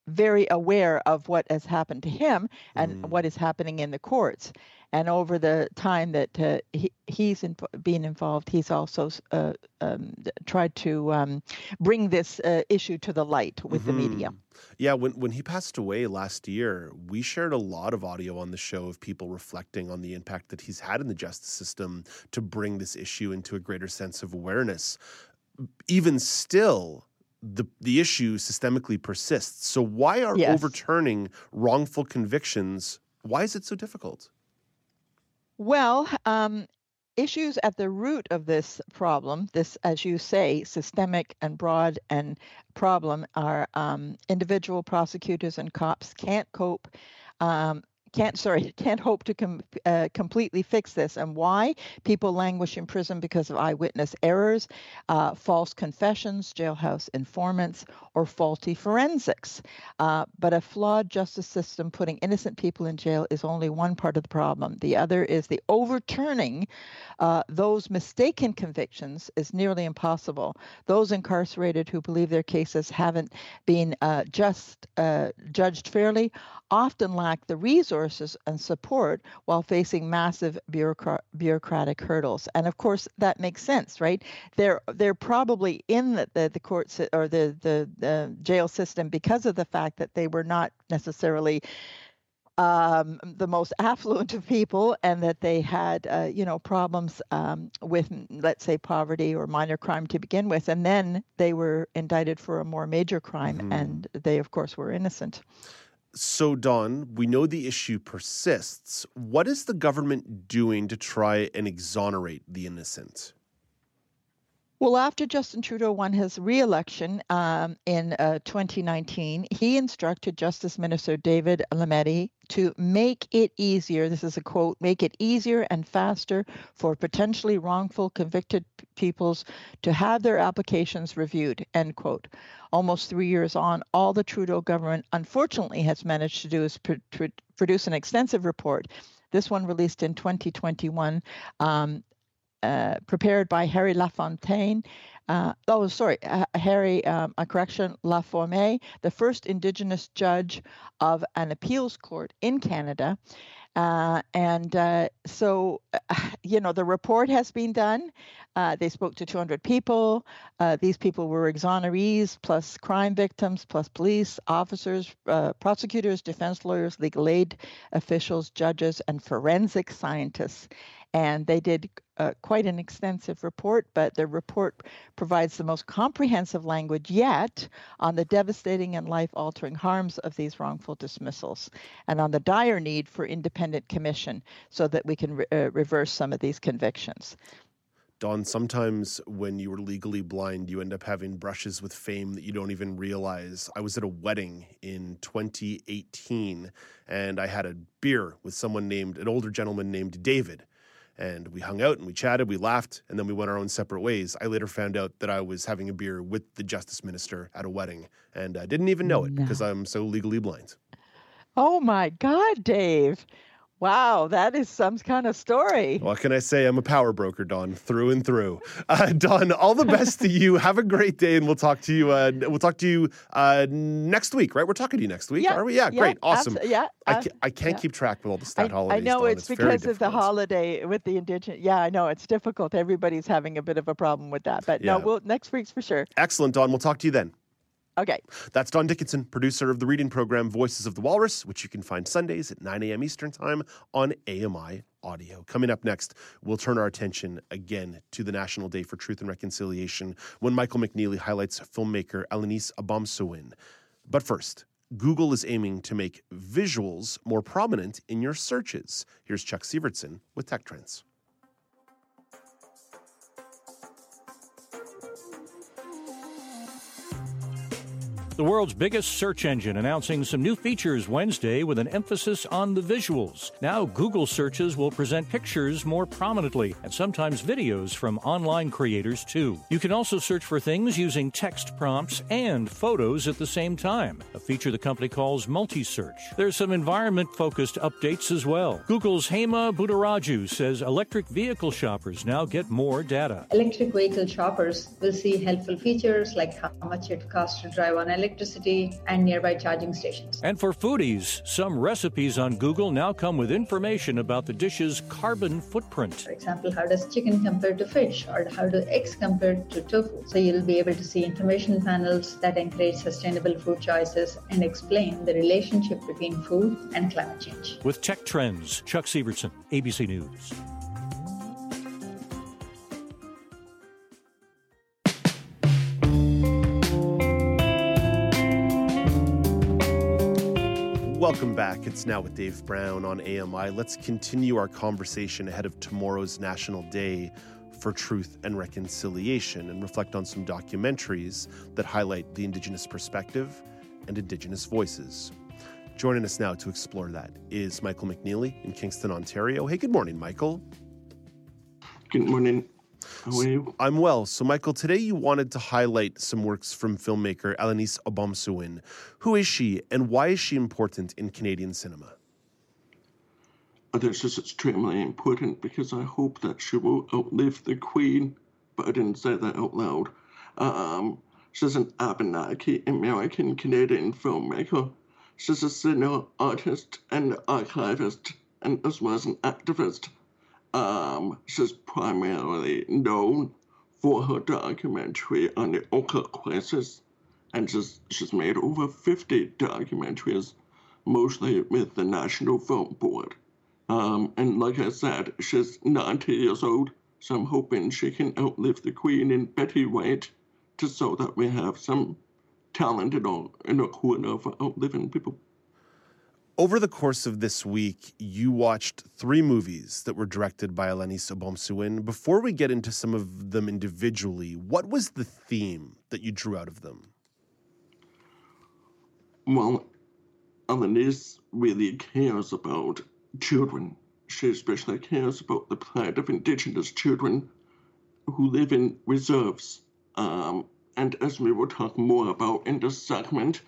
very aware of what has happened to him and mm. what is happening in the courts. And over the time that uh, he, he's in, been involved, he's also uh, um, tried to um, bring this uh, issue to the light with mm-hmm. the media. Yeah, when when he passed away last year, we shared a lot of audio on the show of people reflecting on the impact that he's had in the justice system to bring this issue into a greater sense of awareness even still, the the issue systemically persists. So why are yes. overturning wrongful convictions? Why is it so difficult? Well, um, issues at the root of this problem, this, as you say, systemic and broad and problem, are um, individual prosecutors and cops can't cope. Um, can't sorry can't hope to com- uh, completely fix this. And why? People languish in prison because of eyewitness errors uh, false confessions jailhouse informants or faulty forensics. Uh, but a flawed justice system putting innocent people in jail is only one part of the problem. The other is the overturning uh, those mistaken convictions is nearly impossible. Those incarcerated who believe their cases haven't been uh, just uh, judged fairly often lack the resources resources and support while facing massive bureaucra- bureaucratic hurdles. And of course, that makes sense, right? They're they're probably in the the, the court or the, the the jail system because of the fact that they were not necessarily um, the most affluent of people and that they had, uh, you know, problems um, with, let's say, poverty or minor crime to begin with. And then they were indicted for a more major crime, mm-hmm. and they, of course, were innocent. So, Dawn, we know the issue persists. What is the government doing to try and exonerate the innocent? Well, after Justin Trudeau won his reelection um, in uh, 2019, he instructed Justice Minister David Lametti to make it easier. This is a quote make it easier and faster for potentially wrongful convicted peoples to have their applications reviewed. End quote. Almost three years on, all the Trudeau government unfortunately has managed to do is pr- pr- produce an extensive report this one released in 2021 um, uh, prepared by Harry Lafontaine. Uh, oh, sorry, uh, Harry, um, a correction, Laforme, the first Indigenous judge of an appeals court in Canada. Uh, and uh, so, you know, the report has been done. Uh, they spoke to 200 people. these people were exonerees, plus crime victims, plus police officers, prosecutors, defense lawyers, legal aid officials, judges, and forensic scientists and they did uh, quite an extensive report, but the report provides the most comprehensive language yet on the devastating and life altering harms of these wrongful dismissals and on the dire need for independent commission so that we can re- uh, reverse some of these convictions. Dawn, sometimes when you are legally blind, you end up having brushes with fame that you don't even realize. I was at a wedding in 2018 and I had a beer with someone named, an older gentleman named David and we hung out and we chatted, we laughed, and then we went our own separate ways. I later found out that I was having a beer with the justice minister at a wedding, and I didn't even know it no. because I'm so legally blind. Oh my God, Dave. Wow, that is some kind of story. What can I say? I'm a power broker, Don, through and through. Uh, Dawn, all the best to you. Have a great day, and we'll talk to you. Uh, we'll talk to you uh, next week, right? We're talking to you next week, yeah, are we? Yeah, yeah great, awesome. Abso- yeah, I, ca- I can't yeah. keep track with all the stat I, holidays. I know it's, it's because of the holiday with the indigenous. Yeah, I know it's difficult. Everybody's having a bit of a problem with that, but no, we'll next week's for sure. Excellent, Don. We'll talk to you then. Okay. That's Don Dickinson, producer of the reading program Voices of the Walrus, which you can find Sundays at 9 a.m. Eastern Time on AMI Audio. Coming up next, we'll turn our attention again to the National Day for Truth and Reconciliation when Michael McNeely highlights filmmaker Alanis Obomsawin. But first, Google is aiming to make visuals more prominent in your searches. Here's Chuck Sievertson with Tech Trends. The world's biggest search engine announcing some new features Wednesday with an emphasis on the visuals. Now, Google searches will present pictures more prominently and sometimes videos from online creators too. You can also search for things using text prompts and photos at the same time, a feature the company calls multi search. There's some environment focused updates as well. Google's Hema Budaraju says electric vehicle shoppers now get more data. Electric vehicle shoppers will see helpful features like how much it costs to drive on electricity and nearby charging stations. And for foodies, some recipes on Google now come with information about the dish's carbon footprint. For example, how does chicken compare to fish or how do eggs compare to tofu? So you'll be able to see information panels that encourage sustainable food choices and explain the relationship between food and climate change. With Tech Trends, Chuck Sievertson, ABC News. Welcome back. It's now with Dave Brown on AMI. Let's continue our conversation ahead of tomorrow's National Day for Truth and Reconciliation and reflect on some documentaries that highlight the Indigenous perspective and Indigenous voices. Joining us now to explore that is Michael McNeely in Kingston, Ontario. Hey, good morning, Michael. Good morning. How are you? I'm well. So, Michael, today you wanted to highlight some works from filmmaker Alanis Obomsawin. Who is she, and why is she important in Canadian cinema? Uh, This is extremely important because I hope that she will outlive the Queen, but I didn't say that out loud. Um, she's an Abenaki American Canadian filmmaker. She's a singer, artist, and archivist, and as well as an activist. Um, she's primarily known for her documentary on the Oka crisis, and she's, she's made over 50 documentaries, mostly with the National Film Board. Um, and like I said, she's 90 years old, so I'm hoping she can outlive the Queen and Betty White, just so that we have some talent in our, in our corner for outliving people. Over the course of this week, you watched three movies that were directed by Alanis Obomsawin. Before we get into some of them individually, what was the theme that you drew out of them? Well, Alanis really cares about children. She especially cares about the plight of Indigenous children who live in reserves. Um, and as we will talk more about in this segment,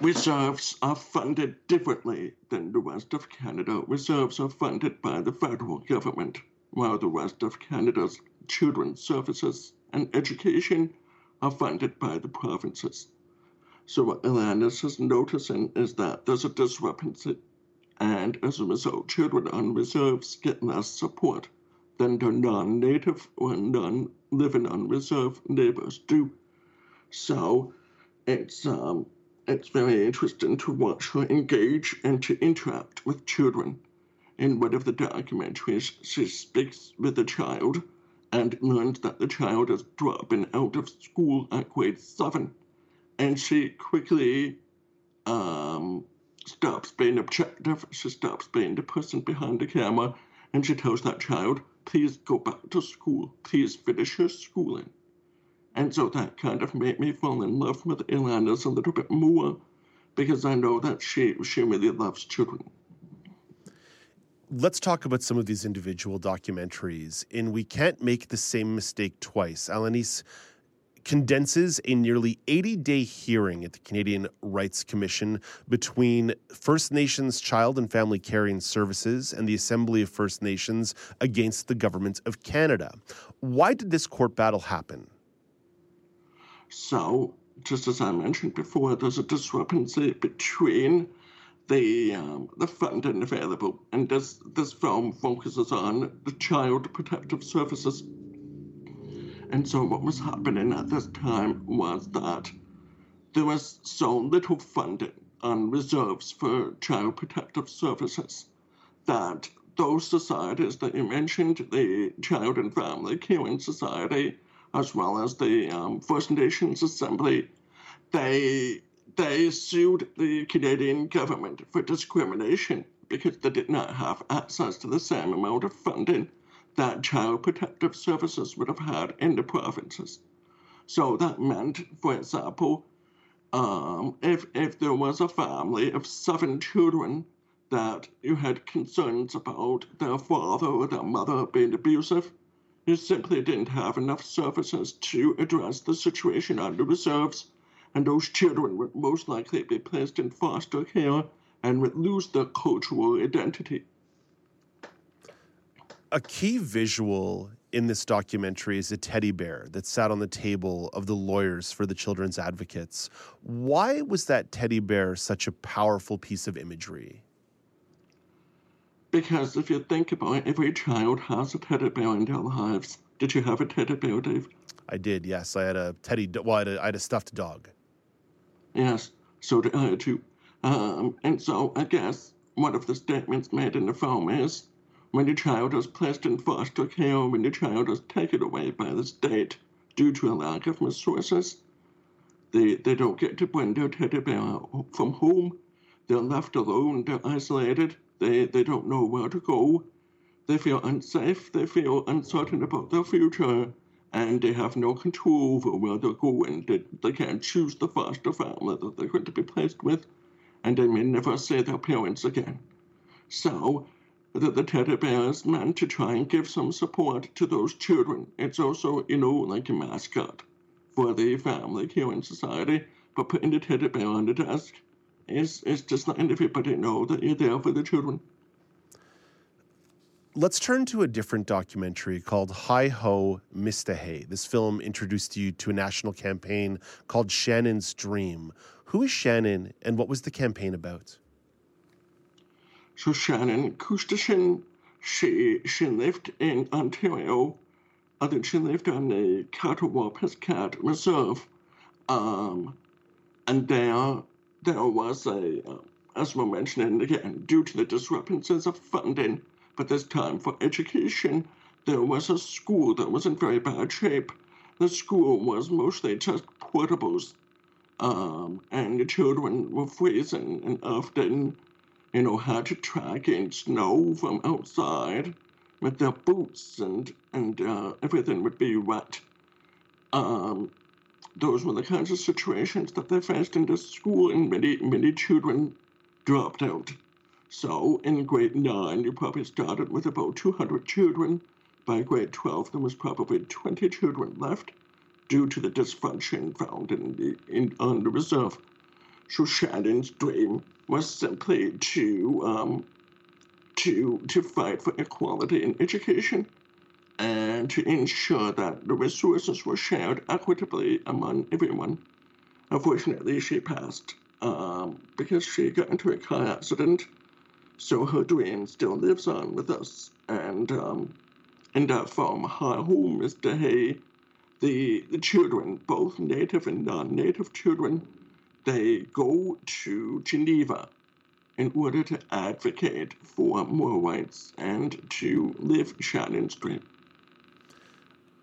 reserves are funded differently than the rest of Canada. Reserves are funded by the federal government, while the rest of Canada's children's services and education are funded by the provinces. So what Alanis is noticing is that there's a discrepancy and as a result, children on reserves get less support than their non native or non living on reserve neighbors do. So it's, um, it's very interesting to watch her engage and to interact with children. In one of the documentaries, she speaks with a child and learns that the child is dropping out of school at grade seven. And she quickly um, stops being objective, she stops being the person behind the camera, and she tells that child, please go back to school, please finish your schooling. And so that kind of made me fall in love with Alanis a little bit more because I know that she, she really loves children. Let's talk about some of these individual documentaries. In We Can't Make the Same Mistake Twice, Alanis condenses a nearly 80 day hearing at the Canadian Rights Commission between First Nations Child and Family Caring Services and the Assembly of First Nations against the Government of Canada. Why did this court battle happen? So, just as I mentioned before, there's a discrepancy between the um, the funding available, and this this film focuses on the Child Protective Services. And so what was happening at this time was that there was so little funding on reserves for child protective services that those societies that you mentioned, the Child and Family Caring Society, as well as the um, First Nations Assembly, they they sued the Canadian government for discrimination because they did not have access to the same amount of funding that child protective services would have had in the provinces. So that meant, for example, um, if, if there was a family of seven children that you had concerns about their father or their mother being abusive, you simply didn't have enough services to address the situation under reserves, and those children would most likely be placed in foster care and would lose their cultural identity a key visual in this documentary is a teddy bear that sat on the table of the lawyers for the children's advocates. Why was that teddy bear such a powerful piece of imagery? Because if you think about it, every child has a teddy bear in their lives. Did you have a teddy bear, Dave? I did, yes. I had a teddy, well, I had a, I had a stuffed dog. Yes, so did I too. Um, and so I guess one of the statements made in the film is when the child is placed in foster care or when the child is taken away by the state due to a lack of resources. They, they don't get to bring their teddy bear from home. They're left alone. They're isolated. They, they don't know where to go. They feel unsafe. They feel uncertain about their future. And they have no control over where they're going. They, they can't choose the foster family that they're going to be placed with. And they may never see their parents again. So that the teddy bear is meant to try and give some support to those children. It's also, you know, like a mascot for the family here in society. But putting the teddy bear on the desk is, is just letting everybody know that you're there for the children. Let's turn to a different documentary called Hi Ho, Mistahey. This film introduced you to a national campaign called Shannon's Dream. Who is Shannon and what was the campaign about? So Shannen Koostachin, she, she lived in Ontario. I think she lived on the Catawba Cat Reserve. Um, and there, there was a, uh, as we mentioned mentioning again, due to the discrepancies of funding, but this time for education, there was a school that was in very bad shape. The school was mostly just portables, um, and the children were freezing and often you know, had to track in snow from outside with their boots and and uh, everything would be wet. Um, those were the kinds of situations that they faced in the school, and many many children dropped out. So in grade nine, you probably started with about 200 children. By grade 12, there was probably 20 children left due to the dysfunction found in the in on the reserve. So Shannon's dream was simply to um, to to fight for equality in education and to ensure that the resources were shared equitably among everyone. Unfortunately, she passed um, because she got into a car accident. So her dream still lives on with us. And um, in that film, Hi Ho, Mistahey, the, the children, both native and non native children, they go to Geneva in order to advocate for more rights and to live Shannon's dream.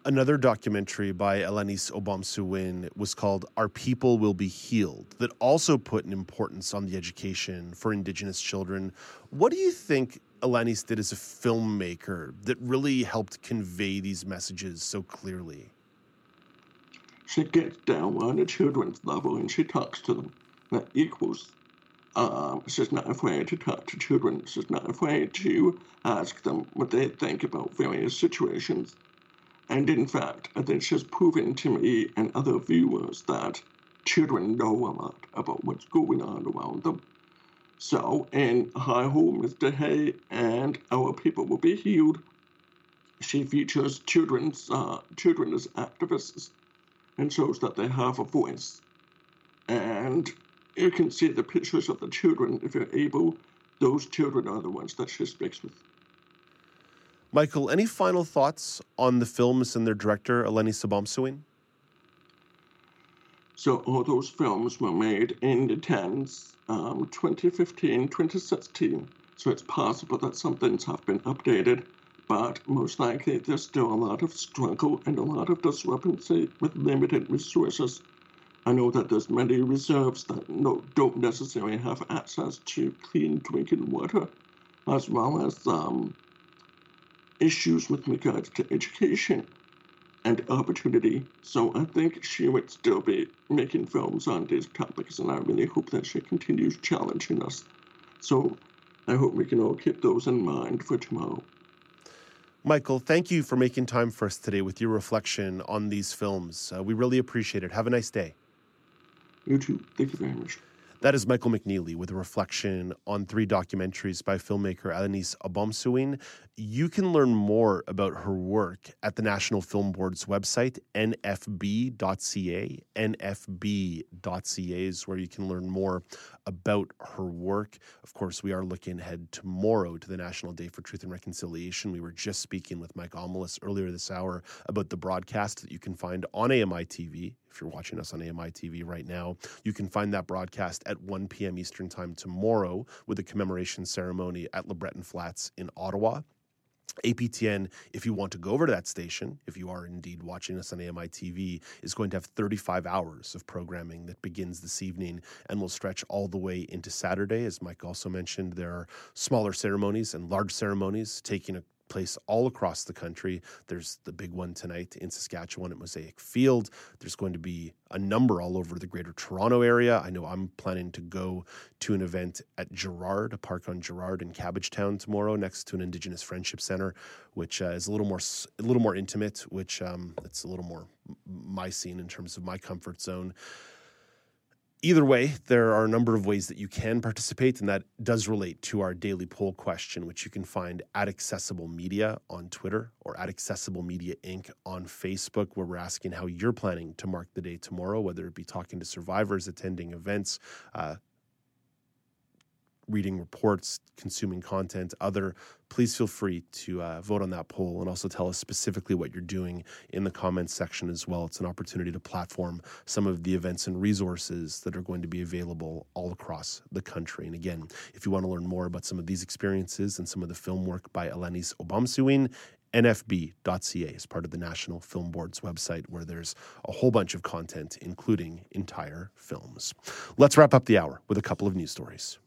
Another documentary by Alanis Obomsawin was called Our People Will Be Healed, that also put an importance on the education for Indigenous children. What do you think Alanis did as a filmmaker that really helped convey these messages so clearly? she gets down on the children's level and she talks to them. That equals. Um, she's not afraid to talk to children. She's not afraid to ask them what they think about various situations. And in fact, I think she's proven to me and other viewers that children know a lot about what's going on around them. So, in Hi Ho, Mistahey and Our People Will Be Healed, she features children's uh, children as activists and shows that they have a voice. And you can see the pictures of the children if you're able. Those children are the ones that she speaks with. Michael, any final thoughts on the films and their director, Alanis Obomsawin? So all those films were made in the 10s, um, 2015, 2016. So it's possible that some things have been updated but most likely there's still a lot of struggle and a lot of discrepancy with limited resources. I know that there's many reserves that no, don't necessarily have access to clean drinking water, as well as um, issues with regards to education and opportunity. So I think she would still be making films on these topics, and I really hope that she continues challenging us. So I hope we can all keep those in mind for tomorrow. Michael, thank you for making time for us today with your reflection on these films. Uh, we really appreciate it. Have a nice day. You too. Thank you very much. That is Michael McNeely with a reflection on three documentaries by filmmaker Alanis Obomsawin. You can learn more about her work at the National Film Board's website, nfb.ca. nfb.ca is where you can learn more about her work. Of course, we are looking ahead tomorrow to the National Day for Truth and Reconciliation. We were just speaking with Mike Omelis earlier this hour about the broadcast that you can find on AMI TV. If you're watching us on AMI TV right now, you can find that broadcast at 1 p.m. Eastern Time tomorrow with a commemoration ceremony at LeBreton Flats in Ottawa. APTN, if you want to go over to that station, if you are indeed watching us on AMI TV, is going to have 35 hours of programming that begins this evening and will stretch all the way into Saturday. As Mike also mentioned, there are smaller ceremonies and large ceremonies taking a place all across the country. There's the big one tonight in Saskatchewan at Mosaic Field. There's going to be a number all over the greater Toronto area. I know I'm planning to go to an event at Gerrard, a park on Gerrard in Cabbagetown tomorrow, next to an Indigenous Friendship Center, which uh, is a little more a little more intimate, which um, it's a little more my scene in terms of my comfort zone Either way, there are a number of ways that you can participate, and that does relate to our daily poll question, which you can find at Accessible Media on Twitter or at Accessible Media Inc. on Facebook, where we're asking how you're planning to mark the day tomorrow, whether it be talking to survivors, attending events, uh, reading reports, consuming content, other, please feel free to uh, vote on that poll and also tell us specifically what you're doing in the comments section as well. It's an opportunity to platform some of the events and resources that are going to be available all across the country. And again, if you want to learn more about some of these experiences and some of the film work by Alanis Obomsawin, nfb.ca is part of the National Film Board's website, where there's a whole bunch of content, including entire films. Let's wrap up the hour with a couple of news stories.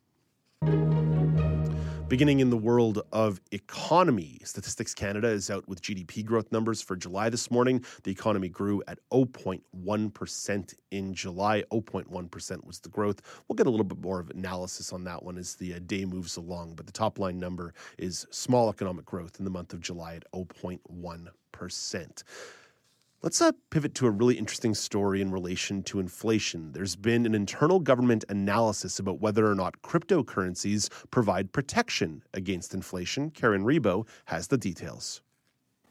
Beginning in the world of economy, Statistics Canada is out with GDP growth numbers for July this morning. The economy grew at 0.1% in July. 0.1% was the growth. We'll get a little bit more of analysis on that one as the uh, day moves along, but the top line number is small economic growth in the month of July at 0.1%. Let's uh, pivot to a really interesting story in relation to inflation. There's been an internal government analysis about whether or not cryptocurrencies provide protection against inflation. Karen Rebo has the details.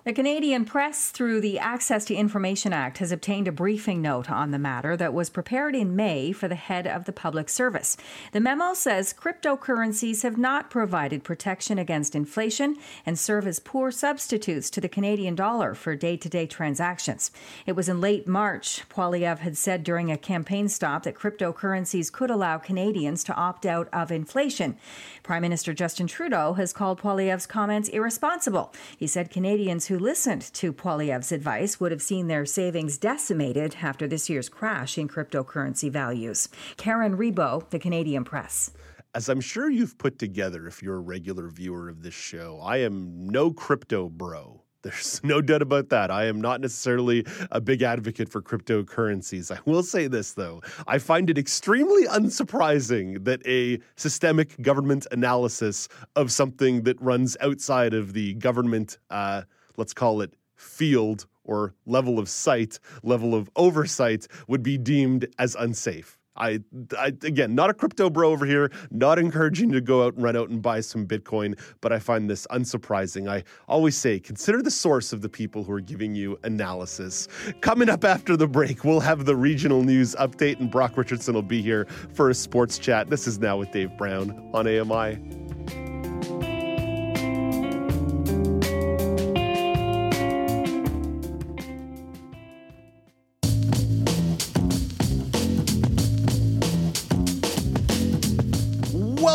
The Canadian press, through the Access to Information Act, has obtained a briefing note on the matter that was prepared in May for the head of the public service. The memo says cryptocurrencies have not provided protection against inflation and serve as poor substitutes to the Canadian dollar for day to day transactions. It was in late March, Poilievre had said during a campaign stop that cryptocurrencies could allow Canadians to opt out of inflation. Prime Minister Justin Trudeau has called Poilievre's comments irresponsible. He said Canadians who listened to Poilievre's advice would have seen their savings decimated after this year's crash in cryptocurrency values. Karen Rebo, the Canadian Press. As I'm sure you've put together if you're a regular viewer of this show, I am no crypto bro. There's no doubt about that. I am not necessarily a big advocate for cryptocurrencies. I will say this, though. I find it extremely unsurprising that a systemic government analysis of something that runs outside of the government, uh, let's call it field or level of sight, level of oversight, would be deemed as unsafe. I, I, again, not a crypto bro over here, not encouraging you to go out and run out and buy some Bitcoin, but I find this unsurprising. I always say consider the source of the people who are giving you analysis. Coming up after the break, we'll have the regional news update, and Brock Richardson will be here for a sports chat. This is now with Dave Brown on AMI.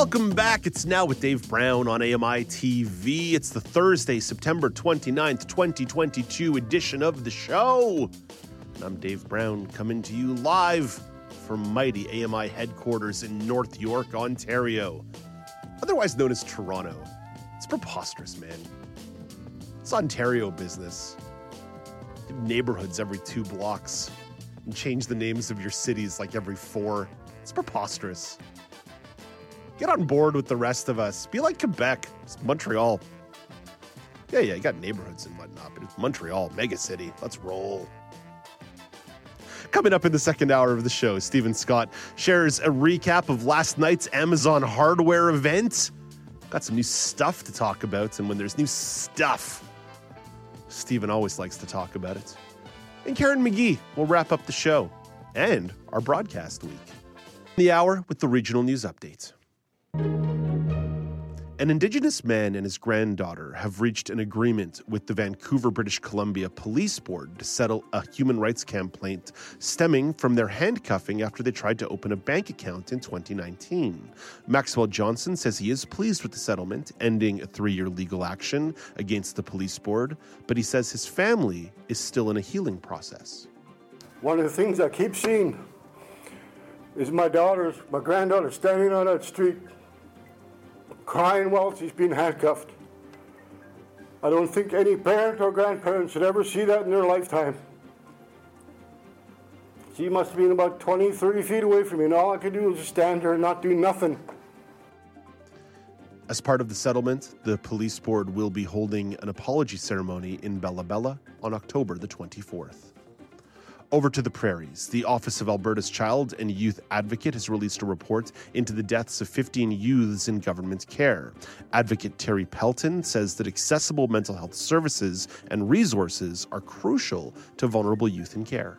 Welcome back. It's now with Dave Brown on AMI TV. It's the Thursday, September 29th, 2022 edition of the show. And I'm Dave Brown coming to you live from mighty AMI headquarters in North York, Ontario, otherwise known as Toronto. It's preposterous, man. It's Ontario business. Neighborhoods every two blocks and change the names of your cities like every four. It's preposterous. Get on board with the rest of us. Be like Quebec. It's Montreal. Yeah, yeah, you got neighborhoods and whatnot, but it's Montreal, mega city. Let's roll. Coming up in the second hour of the show, Stephen Scott shares a recap of last night's Amazon hardware event. Got some new stuff to talk about, and when there's new stuff, Stephen always likes to talk about it. And Karen McGee will wrap up the show and our broadcast week. The hour with the regional news update. An Indigenous man and his granddaughter have reached an agreement with the Vancouver, British Columbia Police Board to settle a human rights complaint stemming from their handcuffing after they tried to open a bank account in 2019. Maxwell Johnson says he is pleased with the settlement, ending a three year legal action against the police board, but he says his family is still in a healing process. One of the things I keep seeing is my daughter's, my granddaughter standing on that street crying while she's being handcuffed. I don't think any parent or grandparent should ever see that in their lifetime. She must have been about 20, 30 feet away from me, and all I could do was just stand there and not do nothing. As part of the settlement, the police board will be holding an apology ceremony in Bella Bella on October the 24th. Over to the prairies. The Office of Alberta's Child and Youth Advocate has released a report into the deaths of 15 youths in government care. Advocate Terry Pelton says that accessible mental health services and resources are crucial to vulnerable youth in care.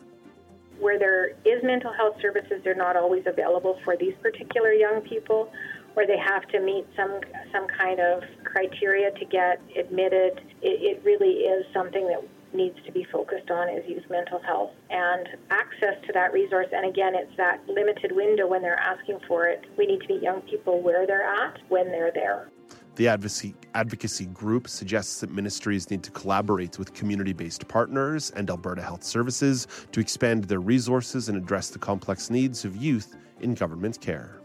Where there is mental health services, they're not always available for these particular young people, where they have to meet some some kind of criteria to get admitted. It, it really is something that needs to be focused on is youth mental health and access to that resource. And again, it's that limited window when they're asking for it. We need to meet young people where they're at when they're there. The advocacy, advocacy group suggests that ministries need to collaborate with community based partners and Alberta Health Services to expand their resources and address the complex needs of youth in government care.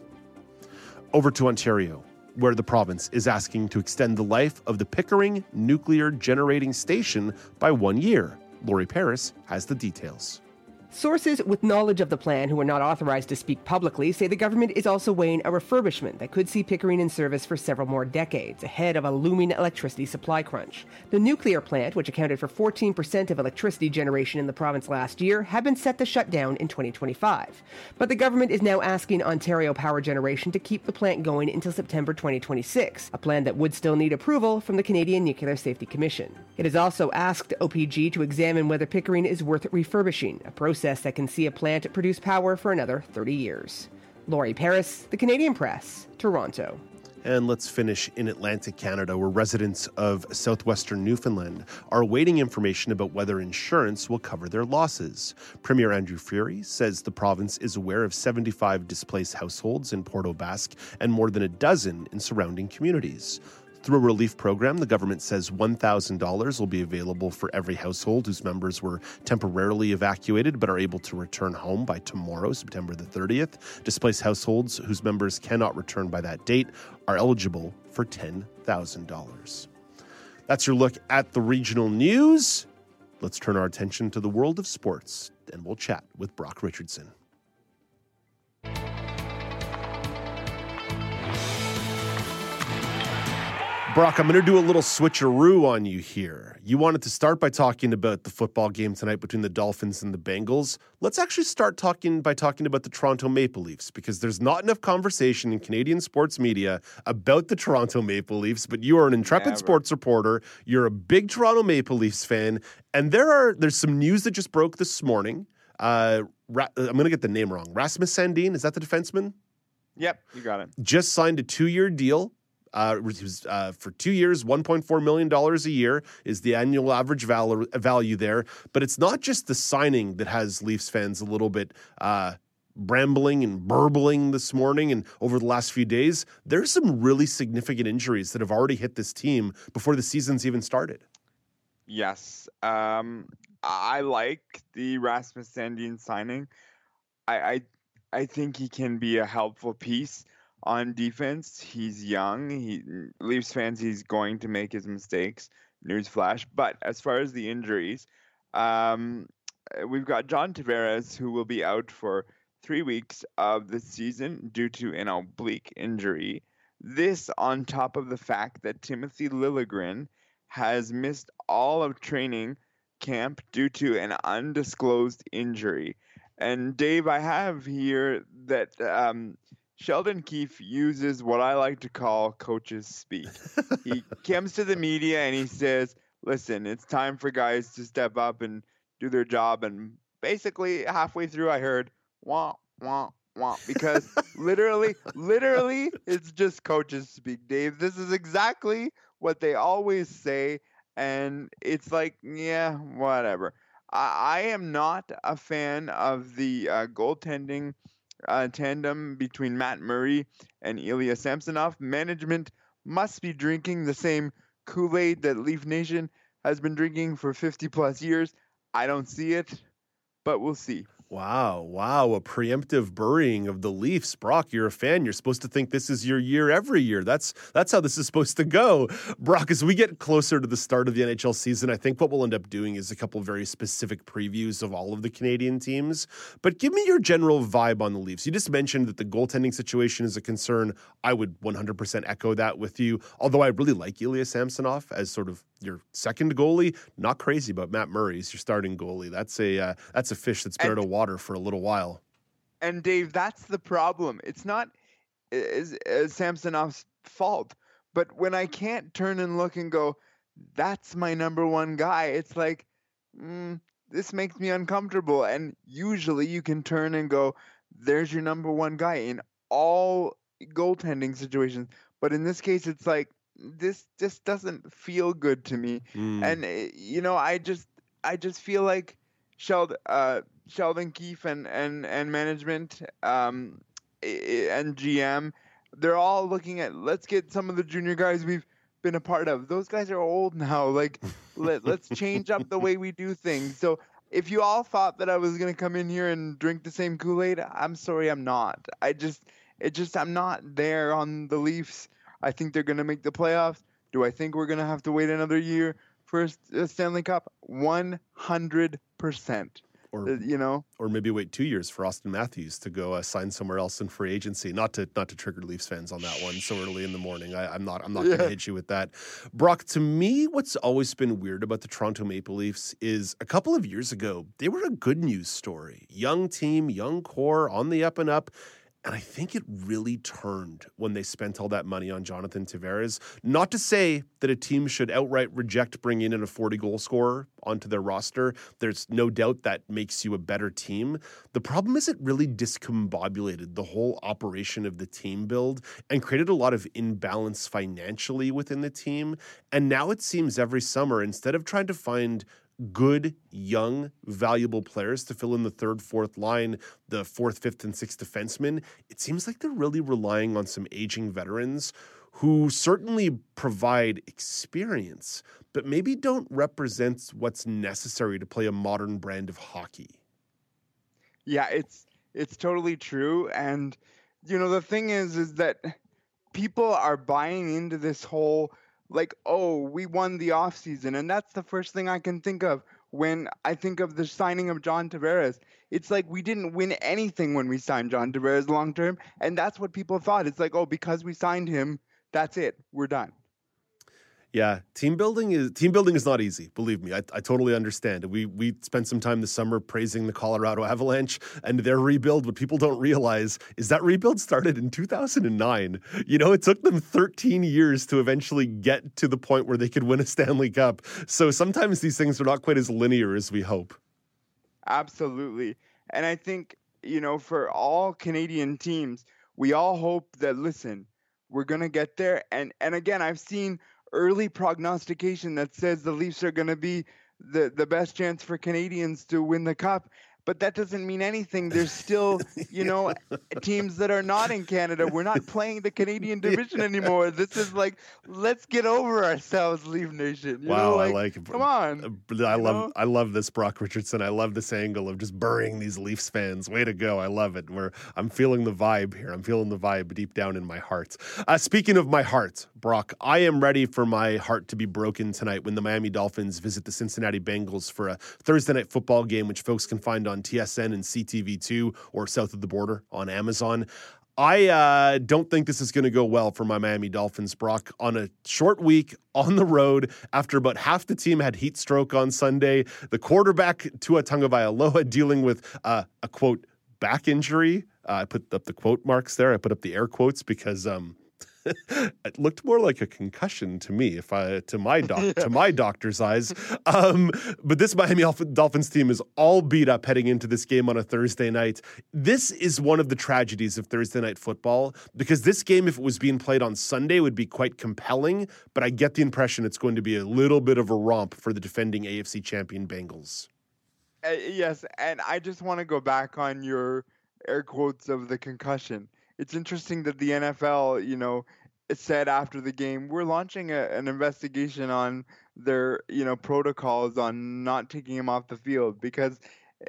Over to Ontario, where the province is asking to extend the life of the Pickering Nuclear Generating Station by one year. Lori Paris has the details. Sources with knowledge of the plan who are not authorized to speak publicly say the government is also weighing a refurbishment that could see Pickering in service for several more decades, ahead of a looming electricity supply crunch. The nuclear plant, which accounted for 14% of electricity generation in the province last year, had been set to shut down in 2025. But the government is now asking Ontario Power Generation to keep the plant going until September 2026, a plan that would still need approval from the Canadian Nuclear Safety Commission. It has also asked OPG to examine whether Pickering is worth refurbishing, a process process that can see a plant produce power for another 30 years. Laurie Paris, The Canadian Press, Toronto. And let's finish in Atlantic Canada, where residents of southwestern Newfoundland are awaiting information about whether insurance will cover their losses. Premier Andrew Furey says the province is aware of 75 displaced households in Port aux Basques and more than a dozen in surrounding communities. Through a relief program, the government says $1,000 will be available for every household whose members were temporarily evacuated but are able to return home by tomorrow, September the 30th. Displaced households whose members cannot return by that date are eligible for $10,000. That's your look at the regional news. Let's turn our attention to the world of sports and we'll chat with Brock Richardson. Brock, I'm going to do a little switcheroo on you here. You wanted to start by talking about the football game tonight between the Dolphins and the Bengals. Let's actually start talking by talking about the Toronto Maple Leafs because there's not enough conversation in Canadian sports media about the Toronto Maple Leafs, but you are an intrepid Never. sports reporter. You're a big Toronto Maple Leafs fan, and there are there's some news that just broke this morning. Uh, Ra- I'm going to get the name wrong. Rasmus Sandin, is that the defenseman? Yep, you got it. Just signed a two-year deal uh, uh, for two years, $1.4 million a year is the annual average value, value there. But it's not just the signing that has Leafs fans a little bit uh, brambling and burbling this morning and over the last few days. There's some really significant injuries that have already hit this team before the season's even started. Yes. Um, I like the Rasmus Sandin signing. I, I I think he can be a helpful piece on defense. He's young. He Leafs fans. He's going to make his mistakes. Newsflash. But as far as the injuries, um, we've got John Tavares who will be out for three weeks of the season due to an oblique injury. This on top of the fact that Timothy Liljegren has missed all of training camp due to an undisclosed injury. And Dave, I have here that um, Sheldon Keefe uses what I like to call coaches speak. he comes to the media and he says, "Listen, it's time for guys to step up and do their job." And basically, halfway through, I heard "wah wah wah" because literally, literally, it's just coaches speak. Dave, this is exactly what they always say, and it's like, yeah, whatever. I, I am not a fan of the uh, goaltending uh, tandem between Matt Murray and Ilya Samsonov, management must be drinking the same Kool Aid that Leaf Nation has been drinking for 50 plus years. I don't see it, but we'll see. Wow, wow, a preemptive burying of the Leafs. Brock, you're a fan. You're supposed to think this is your year every year. That's that's how this is supposed to go. Brock, as we get closer to the start of the NHL season, I think what we'll end up doing is a couple very specific previews of all of the Canadian teams. But give me your general vibe on the Leafs. You just mentioned that the goaltending situation is a concern. I would 100% echo that with you. Although I really like Ilya Samsonov as sort of your second goalie, not crazy about Matt Murray's your starting goalie. That's a uh, that's a fish that's been out of water for a little while. And Dave, that's the problem. It's not is, is Samsonov's fault, but when I can't turn and look and go, that's my number one guy. It's like, mm, this makes me uncomfortable. And usually you can turn and go, there's your number one guy in all goaltending situations. But in this case, it's like this just doesn't feel good to me. Mm. And eh, you know, I just I just feel like Sheldon uh, Sheldon Keefe and and and management um, and GM, they're all looking at let's get some of the junior guys we've been a part of. Those guys are old now. Like let let's change up the way we do things. So if you all thought that I was gonna come in here and drink the same Kool Aid, I'm sorry, I'm not. I just it just I'm not there on the Leafs. I think they're gonna make the playoffs. Do I think we're gonna have to wait another year for a Stanley Cup? One hundred percent. Or you know, or maybe wait two years for Auston Matthews to go uh, sign somewhere else in free agency. Not to not to trigger Leafs fans on that one so early in the morning. I, am not I'm not going to hit you with that. Brock, to me, what's always been weird about the Toronto Maple Leafs is a couple of years ago they were a good news story. Young team, young core, on the up and up. And I think it really turned when they spent all that money on Jonathan Tavares. Not to say that a team should outright reject bringing in a 40 goal scorer onto their roster. There's no doubt that makes you a better team. The problem is it really discombobulated the whole operation of the team build and created a lot of imbalance financially within the team. And now it seems every summer, instead of trying to find good, young, valuable players to fill in the third, fourth line, the fourth, fifth, and sixth defensemen, it seems like they're really relying on some aging veterans who certainly provide experience, but maybe don't represent what's necessary to play a modern brand of hockey. Yeah, it's it's totally true and you know the thing is is that people are buying into this whole like oh, we won the off season and that's the first thing I can think of when I think of the signing of John Tavares. It's like we didn't win anything when we signed John Tavares long term and that's what people thought. It's like oh, because we signed him, that's it. We're done. Yeah, team building is team building is not easy. Believe me, I, I totally understand. We we spent some time this summer praising the Colorado Avalanche and their rebuild. What people don't realize is that rebuild started in 2009. You know, it took them 13 years to eventually get to the point where they could win a Stanley Cup. So sometimes these things are not quite as linear as we hope. Absolutely. And I think, you know, for all Canadian teams, we all hope that listen, we're to get there and and again, I've seen early prognostication that says the Leafs are going to be the the best chance for Canadians to win the cup. But that doesn't mean anything. There's still, you know, teams that are not in Canada. We're not playing the Canadian division anymore. This is like, let's get over ourselves, Leaf Nation. You wow, know, I like it. Come on. I love know? I love this Brock Richardson. I love this angle of just burying these Leafs fans. Way to go. I love it. Where I'm feeling the vibe here. I'm feeling the vibe deep down in my heart. Uh, speaking of my heart, Brock, I am ready for my heart to be broken tonight when the Miami Dolphins visit the Cincinnati Bengals for a Thursday night football game, which folks can find on TSN and CTV2 or south of the border on Amazon. I uh, don't think this is going to go well for my Miami Dolphins, Brock. On a short week on the road, after about half the team had heat stroke on Sunday, the quarterback Tua Tagovailoa dealing with uh, a quote back injury. Uh, I put up the quote marks there. I put up the air quotes because um, it looked more like a concussion to me, if I to my doc, to my doctor's eyes. Um, but this Miami Dolphins team is all beat up heading into this game on a Thursday night. This is one of the tragedies of Thursday night football because this game, if it was being played on Sunday, would be quite compelling. But I get the impression it's going to be a little bit of a romp for the defending AFC champion Bengals. Uh, yes, and I just want to go back on your air quotes of the concussion. It's interesting that the NFL, you know, said after the game, we're launching a, an investigation on their, you know, protocols on not taking him off the field because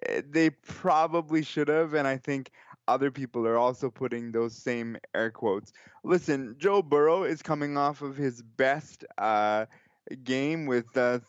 eh, they probably should have, and I think other people are also putting those same air quotes. Listen, Joe Burrow is coming off of his best uh, game with uh,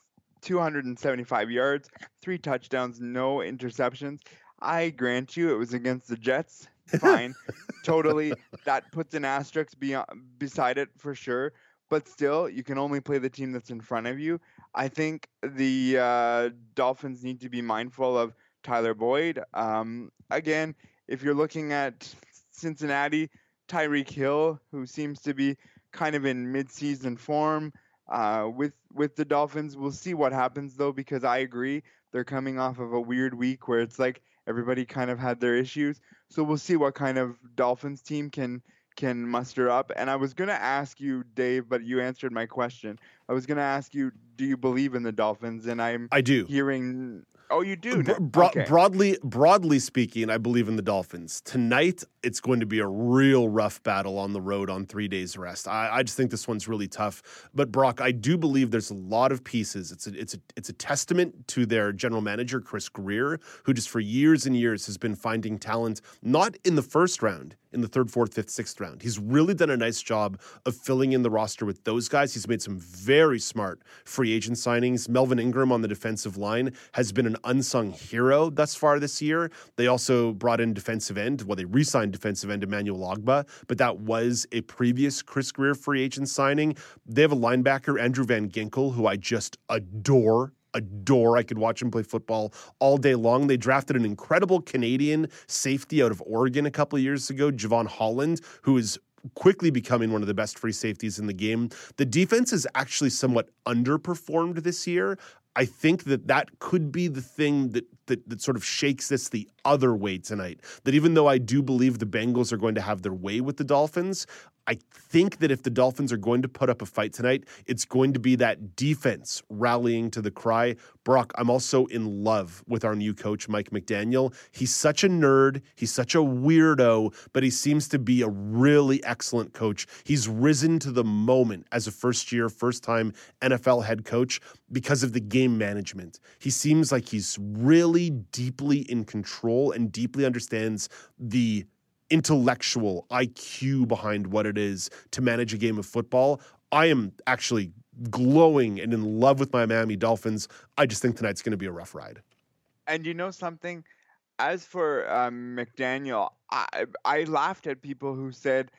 275 yards, three touchdowns, no interceptions. I grant you, it was against the Jets. Fine, totally. That puts an asterisk beyond, beside it for sure. but still, you can only play the team that's in front of you. I think the uh, Dolphins need to be mindful of Tyler Boyd. Um, again, if you're looking at Cincinnati, Tyreek Hill, who seems to be kind of in mid-season form uh, with with the Dolphins. We'll see what happens though, because I agree they're coming off of a weird week where it's like everybody kind of had their issues. So we'll see what kind of Dolphins team can can muster up. And I was going to ask you, Dave, but you answered my question. I was going to ask you, do you believe in the Dolphins? And I'm I do hearing. Oh, you do. Bro- okay. Broadly, broadly speaking, I believe in the Dolphins. Tonight, it's going to be a real rough battle on the road on three days rest. I, I just think this one's really tough. But Brock, I do believe there's a lot of pieces. It's a, it's a, it's a testament to their general manager Chris Grier, who just for years and years has been finding talent not in the first round, in the third, fourth, fifth, sixth round. He's really done a nice job of filling in the roster with those guys. He's made some very smart free agent signings. Melvin Ingram on the defensive line has been an unsung hero thus far this year. They also brought in defensive end. Well, they re signed defensive end Emmanuel Ogbah, but that was a previous Chris Grier free agent signing. They have a linebacker, Andrew Van Ginkel, who I just adore adore. I could watch him play football all day long. They drafted an incredible Canadian safety out of Oregon a couple years ago, Jevon Holland, who is quickly becoming one of the best free safeties in the game. The defense is actually somewhat underperformed this year. I think that that could be the thing that, that that sort of shakes this the other way tonight. That even though I do believe the Bengals are going to have their way with the Dolphins, I think that if the Dolphins are going to put up a fight tonight, it's going to be that defense rallying to the cry. Brock, I'm also in love with our new coach, Mike McDaniel. He's such a nerd, he's such a weirdo, but he seems to be a really excellent coach. He's risen to the moment as a first year, first time NFL head coach because of the game management. He seems like he's really deeply in control and deeply understands the intellectual IQ behind what it is to manage a game of football. I am actually glowing and in love with my Miami Dolphins. I just think tonight's going to be a rough ride. And you know something? As for um, McDaniel, I I laughed at people who said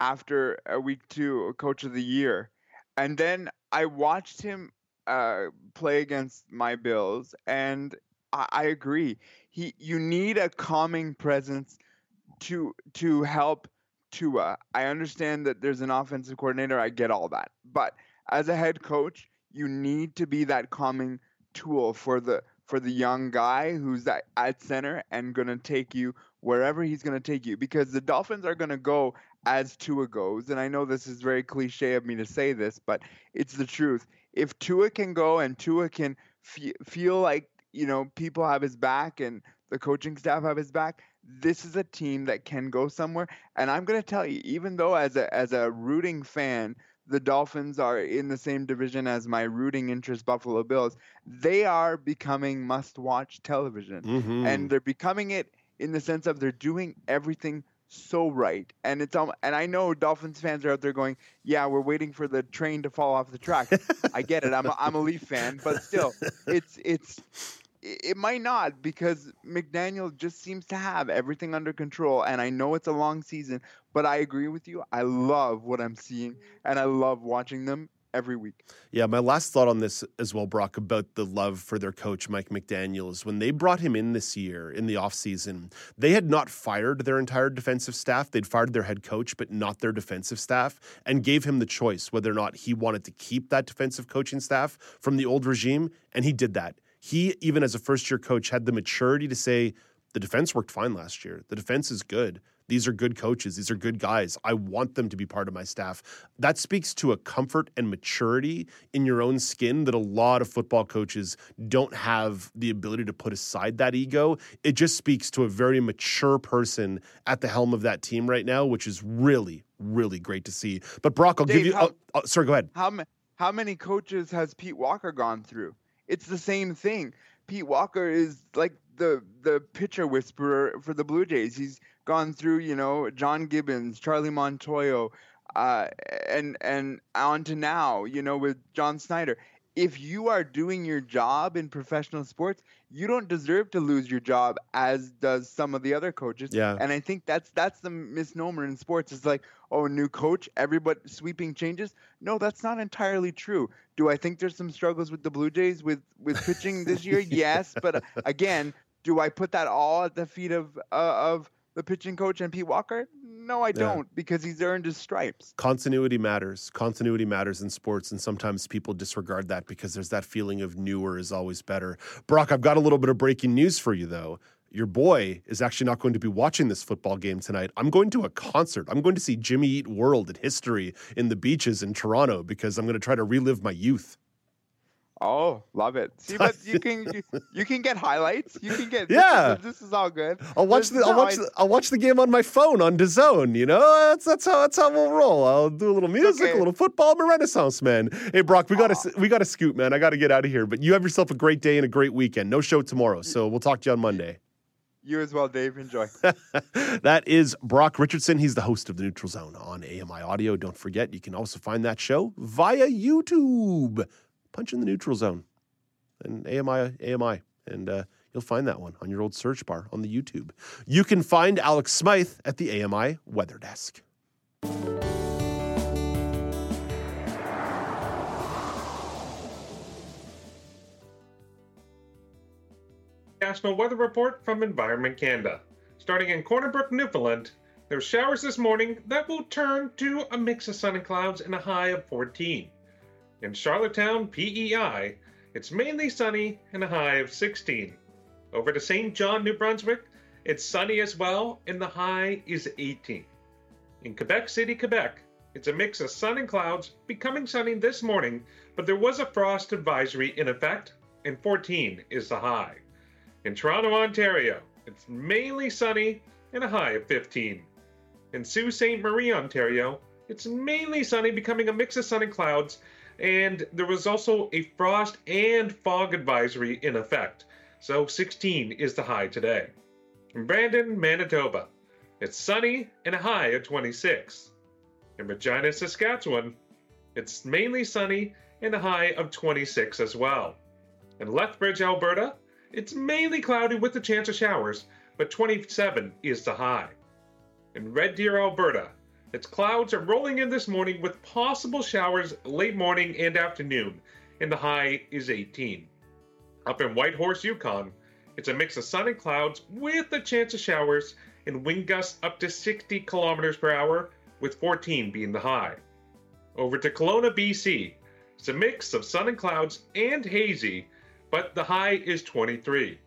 after a week two, coach of the year, and then I watched him uh, play against my Bills, and I, I agree. He you need a calming presence to to help Tua. Uh, I understand that there's an offensive coordinator. I get all that, but as a head coach, you need to be that calming tool for the for the young guy who's at, at center and going to take you wherever he's going to take you because the Dolphins are going to go as Tua goes. And I know this is very cliche of me to say this, but it's the truth. If Tua can go and Tua can f- feel like, you know, people have his back and the coaching staff have his back, this is a team that can go somewhere. And I'm going to tell you, even though as a as a rooting fan, the Dolphins are in the same division as my rooting interest Buffalo Bills, they are becoming must-watch television, Mm-hmm. and they're becoming it in the sense of they're doing everything so right. And it's um, and I know Dolphins fans are out there going, "Yeah, we're waiting for the train to fall off the track." I get it. I'm a, I'm a Leaf fan, but still, it's it's it might not because McDaniel just seems to have everything under control. And I know it's a long season, but I agree with you. I love what I'm seeing, and I love watching them every week. Yeah, my last thought on this as well, Brock, about the love for their coach, Mike McDaniel, is when they brought him in this year in the offseason, they had not fired their entire defensive staff. They'd fired their head coach, but not their defensive staff, and gave him the choice whether or not he wanted to keep that defensive coaching staff from the old regime, and he did that. He, even as a first year coach, had the maturity to say, the defense worked fine last year. The defense is good. These are good coaches. These are good guys. I want them to be part of my staff. That speaks to a comfort and maturity in your own skin that a lot of football coaches don't have the ability to put aside that ego. It just speaks to a very mature person at the helm of that team right now, which is really, really great to see. But Brock, I'll Dave, give you. how- oh, sorry, go ahead. How how many coaches has Pete Walker gone through? It's the same thing. Pete Walker is like the the pitcher whisperer for the Blue Jays. He's gone through, you know, John Gibbons, Charlie Montoyo, uh, and and on to now, you know, with John Schneider. if you are doing your job in professional sports, you don't deserve to lose your job as does some of the other coaches. Yeah. And I think that's that's the misnomer in sports. It's like, oh, new coach, everybody sweeping changes. No, that's not entirely true. Do I think there's some struggles with the Blue Jays with with pitching this year? yes, but uh, again, do I put that all at the feet of uh, of the pitching coach and Pete Walker? No, I don't because he's earned his stripes. Continuity matters. Continuity matters in sports, and sometimes people disregard that because there's that feeling of newer is always better. Brock, I've got a little bit of breaking news for you, though. Your boy is actually not going to be watching this football game tonight. I'm going to a concert. I'm going to see Jimmy Eat World at History in the beaches in Toronto because I'm going to try to relive my youth. Oh, love it! See, but you can you, you can get highlights. You can get Yeah. This is, this is all good. I'll watch This the I'll watch I- the, I'll watch the game on my phone on DAZN. You know, that's that's how that's how we'll roll. I'll do a little music, a little football. I'm a Renaissance man. Hey, Brock, we got to we got to scoot, man. I got to get out of here. But you have yourself a great day and a great weekend. No show tomorrow, so we'll talk to you on Monday. You as well, Dave. Enjoy. That is Brock Richardson. He's the host of the Neutral Zone on AMI Audio. Don't forget, you can also find that show via YouTube. Punch in the Neutral Zone and AMI AMI, and uh, you'll find that one on your old search bar on the YouTube. You can find Alex Smythe at the AMI Weather Desk. National Weather Report from Environment Canada. Starting in Corner Brook, Newfoundland, there's showers this morning that will turn to a mix of sun and clouds and a high of 14. In Charlottetown, PEI, it's mainly sunny and a high of 16. Over to St. John, New Brunswick, it's sunny as well and the high is 18. In Quebec City, Quebec, it's a mix of sun and clouds, becoming sunny this morning, but there was a frost advisory in effect, and 14 is the high. In Toronto, Ontario, it's mainly sunny and a high of 15. In Sault Ste. Marie, Ontario, it's mainly sunny, becoming a mix of sun and clouds, and there was also a frost and fog advisory in effect. So 16 is the high today. In Brandon, Manitoba, it's sunny and a high of 26. In Regina, Saskatchewan, it's mainly sunny and a high of 26 as well. In Lethbridge, Alberta, it's mainly cloudy with a chance of showers, but 27 is the high. In Red Deer, Alberta, its clouds are rolling in this morning with possible showers late morning and afternoon, and the high is 18. Up in Whitehorse, Yukon, it's a mix of sun and clouds with a chance of showers and wind gusts up to 60 kilometers per hour, with 14 being the high. Over to Kelowna, BC, it's a mix of sun and clouds and hazy, but the high is 23.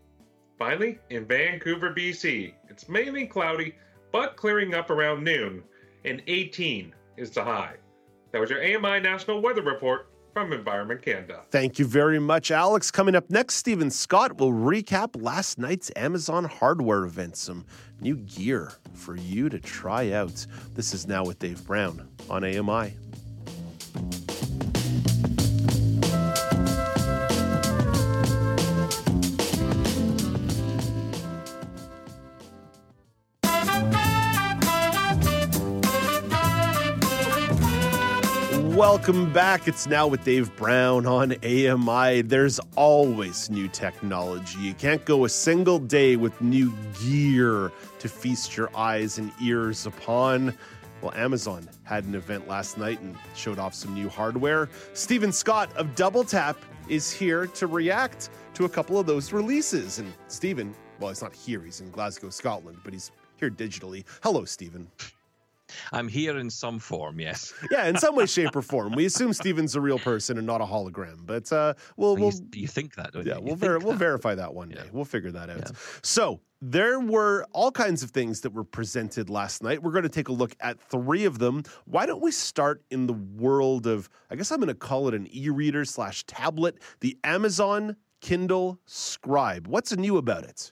Finally, in Vancouver, BC, it's mainly cloudy, but clearing up around noon, and 18 is the high. That was your AMI National Weather Report from Environment Canada. Thank you very much, Alex. Coming up next, Stephen Scott will recap last night's Amazon hardware event. Some new gear for you to try out. This is now with Dave Brown on AMI. Welcome back. It's now with Dave Brown on AMI. There's always new technology. You can't go a single day with new gear to feast your eyes and ears upon. Well, Amazon had an event last night and showed off some new hardware. Stephen Scott of Double Tap is here to react to a couple of those releases. And Stephen, well, he's not here, he's in Glasgow, Scotland, but he's here digitally. Hello, Stephen. I'm here in some form, yes. Yeah, in some way, shape, or form. We assume Steven's a real person and not a hologram, but uh, we'll, we'll You think that, don't yeah, you? You we'll ver- we'll verify that one day. We'll figure that out. So there were all kinds of things that were presented last night. We're going to take a look at three of them. Why don't we start in the world of? I guess I'm going to call it an e-reader slash tablet, the Amazon Kindle Scribe. What's new about it?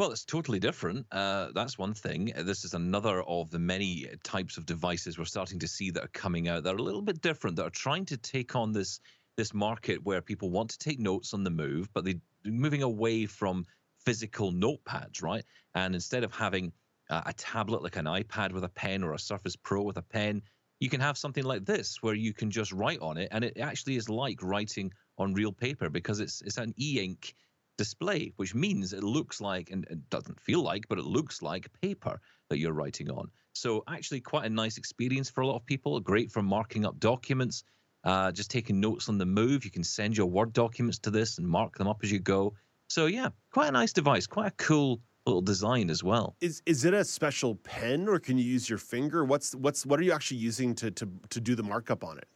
Well, it's totally different. Uh, that's one thing. Uh, This is another of the many types of devices we're starting to see that are coming out that are a little bit different, that are trying to take on this this market where people want to take notes on the move, but they're moving away from physical notepads, right? And instead of having uh, a tablet like an iPad with a pen or a Surface Pro with a pen, you can have something like this where you can just write on it, and it actually is like writing on real paper because it's it's an e-ink display, which means it looks like and it doesn't feel like, but it looks like paper that you're writing on. So actually, quite a nice experience for a lot of people. Great for marking up documents, uh, just taking notes on the move. You can send your Word documents to this and mark them up as you go. So yeah, quite a nice device, quite a cool little design as well. Is is it a special pen or can you use your finger? What's what's what are you actually using to to to do the markup on it?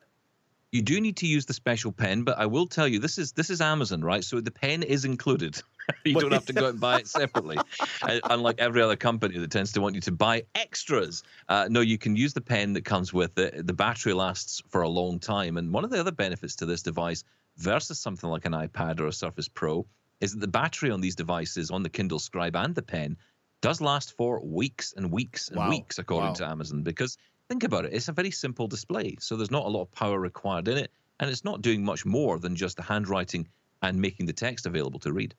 You do need to use the special pen, but I will tell you this is this is Amazon, right? So the pen is included. you don't have to go and buy it separately, uh, unlike every other company that tends to want you to buy extras. Uh, no, you can use the pen that comes with it. The battery lasts for a long time, and one of the other benefits to this device versus something like an iPad or a Surface Pro is that the battery on these devices, on the Kindle Scribe and the pen, does last for weeks and weeks and Wow. weeks, according Wow. to Amazon. Because think about it, it's a very simple display, so there's not a lot of power required in it, and it's not doing much more than just the handwriting and making the text available to read.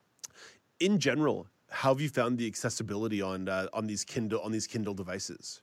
In general, how have you found the accessibility on uh, on these Kindle on these Kindle devices?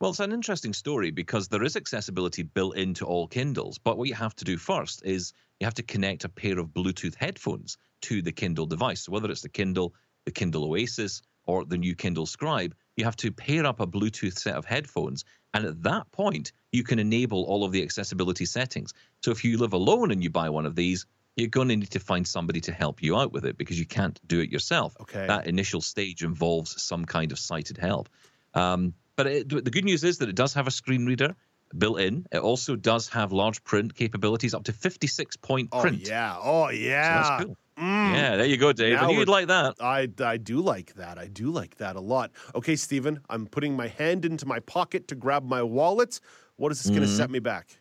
Well, it's an interesting story because there is accessibility built into all Kindles. But what you have to do first is you have to connect a pair of Bluetooth headphones to the Kindle device. So whether it's the Kindle, the Kindle Oasis, or the new Kindle Scribe, you have to pair up a Bluetooth set of headphones. And at that point, you can enable all of the accessibility settings. So if you live alone and you buy one of these, you're going to need to find somebody to help you out with it because you can't do it yourself. Okay. That initial stage involves some kind of sighted help. Um, but it, the good news is that it does have a screen reader built in. It also does have large print capabilities, up to 56 point print. Oh print. yeah, oh yeah. So that's cool. Mm. Yeah, there you go, Dave. Now I you'd like that. I, I do like that. I do like that a lot. Okay, Stephen, I'm putting my hand into my pocket to grab my wallet. What is this going to set me back?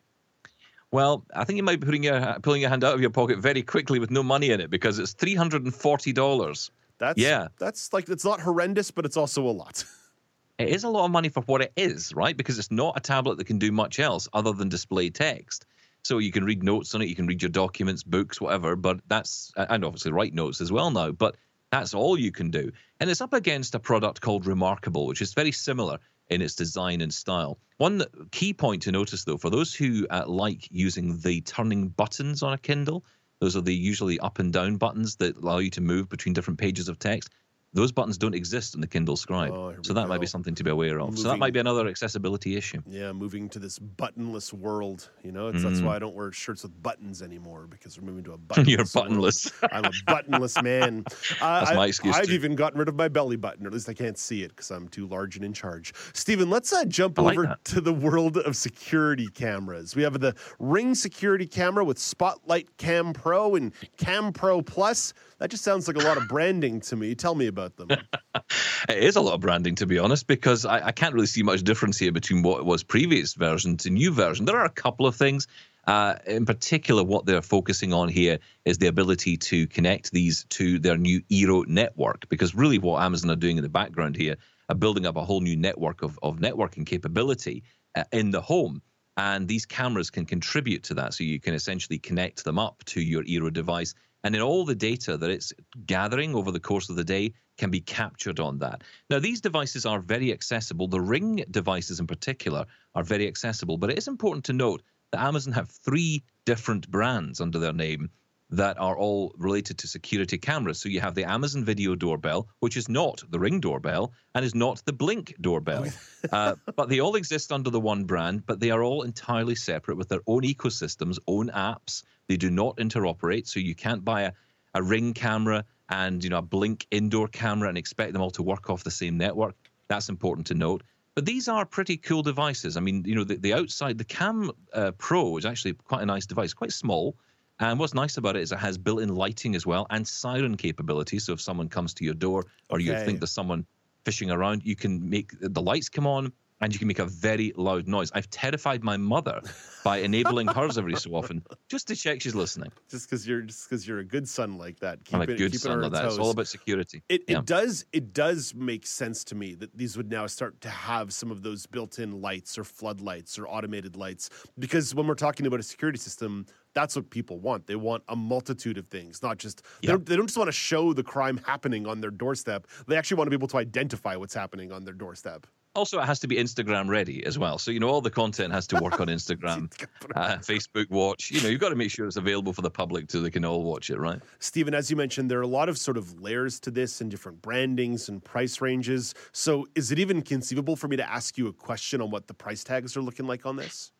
Well, I think you might be putting your pulling your hand out of your pocket very quickly with no money in it because it's three hundred and forty dollars. That's yeah. That's like it's not horrendous, but it's also a lot. It is a lot of money for what it is, right? Because it's not a tablet that can do much else other than display text. So you can read notes on it, you can read your documents, books, whatever. But that's and obviously write notes as well now. But that's all you can do, and it's up against a product called Remarkable, which is very similar in its design and style. One key point to notice, though, for those who uh, like using the turning buttons on a Kindle, those are the usually up and down buttons that allow you to move between different pages of text. Those buttons don't exist in the Kindle Scribe, Oh, so that might be something to be aware of. So that might be another accessibility issue. Yeah, moving to this buttonless world. You know, it's, that's why I don't wear shirts with buttons anymore because we're moving to a buttonless. You're buttonless. I'm a buttonless man. Uh, That's my I- excuse, I've too. even gotten rid of my belly button, or at least I can't see it because I'm too large and in charge. Stephen, let's uh, jump like over that. to the world of security cameras. We have the Ring security camera with Spotlight Cam Pro and Cam Pro Plus. That just sounds like a lot of branding to me. Tell me about them. It is a lot of branding, to be honest, because I, I can't really see much difference here between what was previous version to new version. There are a couple of things. Uh, in particular, what they're focusing on here is the ability to connect these to their new Eero network, because really what Amazon are doing in the background here are building up a whole new network of, of networking capability uh, in the home. And these cameras can contribute to that. So you can essentially connect them up to your Eero device. And then all the data that it's gathering over the course of the day can be captured on that. Now, these devices are very accessible. The Ring devices in particular are very accessible. But it is important to note that Amazon have three different brands under their name that are all related to security cameras. So you have the Amazon Video Doorbell, which is not the Ring doorbell and is not the Blink doorbell. uh, but they all exist under the one brand, but they are all entirely separate with their own ecosystems, own apps. They do not interoperate, so you can't buy a, a Ring camera and you know a Blink indoor camera and expect them all to work off the same network. That's important to note. But these are pretty cool devices. I mean, you know, the, the outside, the Cam uh, Pro is actually quite a nice device, quite small. And what's nice about it is it has built-in lighting as well and siren capability. So if someone comes to your door or you think there's someone fishing around, you can make the lights come on and you can make a very loud noise. I've terrified my mother by enabling hers every so often just to check she's listening. just because you're just because you're a good son like that. Keep I'm a it, good keep son like that. It's all about security. It, Yeah. it does it does make sense to me that these would now start to have some of those built-in lights or floodlights or automated lights because when we're talking about a security system that's what people want they want a multitude of things not just they, Yeah. don't, they don't just want to show the crime happening on their doorstep they actually want to be able to identify what's happening on their doorstep Also, it has to be Instagram ready as well. So, you know, all the content has to work on Instagram, uh, Facebook Watch. You know, you've got to make sure it's available for the public so they can all watch it, right? Stephen, as you mentioned, there are a lot of sort of layers to this and different brandings and price ranges. So, is it even conceivable for me to ask you a question on what the price tags are looking like on this?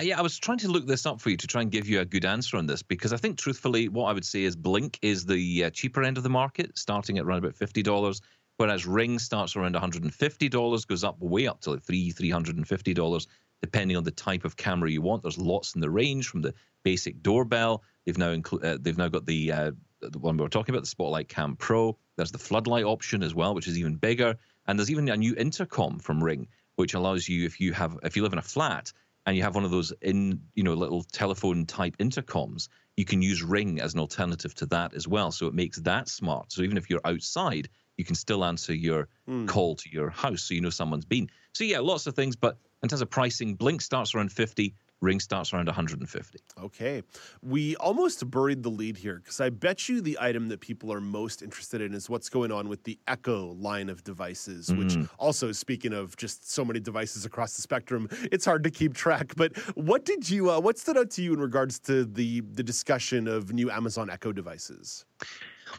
Yeah, I was trying to look this up for you to try and give you a good answer on this because I think, truthfully, what I would say is Blink is the uh, cheaper end of the market, starting at around about fifty dollars whereas Ring starts around $150, goes up way up to like three, $350, depending on the type of camera you want. There's lots in the range from the basic doorbell. They've now inclu- uh, they've now got the uh, the one we were talking about, the Spotlight Cam Pro. There's the floodlight option as well, which is even bigger. And there's even a new intercom from Ring, which allows you if you have if you live in a flat and you have one of those in you know little telephone type intercoms, you can use Ring as an alternative to that as well. So it makes that smart. So even if you're outside, you can still answer your mm. call to your house so you know someone's been. So yeah, lots of things, but in terms of pricing, Blink starts around 50, Ring starts around 150. Okay. We almost buried the lead here because I bet you the item that people are most interested in is what's going on with the Echo line of devices, mm. which also, speaking of just so many devices across the spectrum, it's hard to keep track. But what did you, uh, what stood out to you in regards to the, the discussion of new Amazon Echo devices?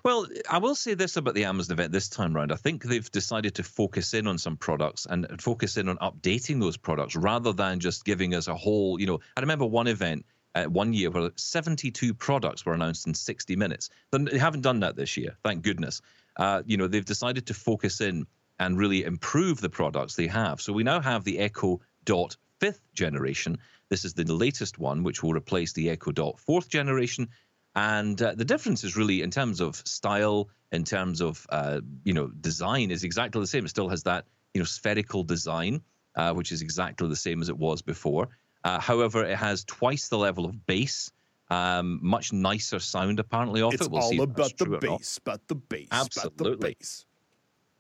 Well, I will say this about the Amazon event this time round. I think they've decided to focus in on some products and focus in on updating those products rather than just giving us a whole, you know, I remember one event uh, one year where 72 products were announced in 60 minutes. They haven't done that this year, thank goodness. Uh, you know, they've decided to focus in and really improve the products they have. So we now have the Echo Dot fifth generation. This is the latest one, which will replace the Echo Dot fourth generation and uh, the difference is really in terms of style, in terms of uh, you know design, is exactly the same. It still has that you know spherical design, uh, which is exactly the same as it was before. Uh, however, it has twice the level of bass. Um, much nicer sound apparently off it's it. We'll all about the bass, but the bass, Absolutely. the bass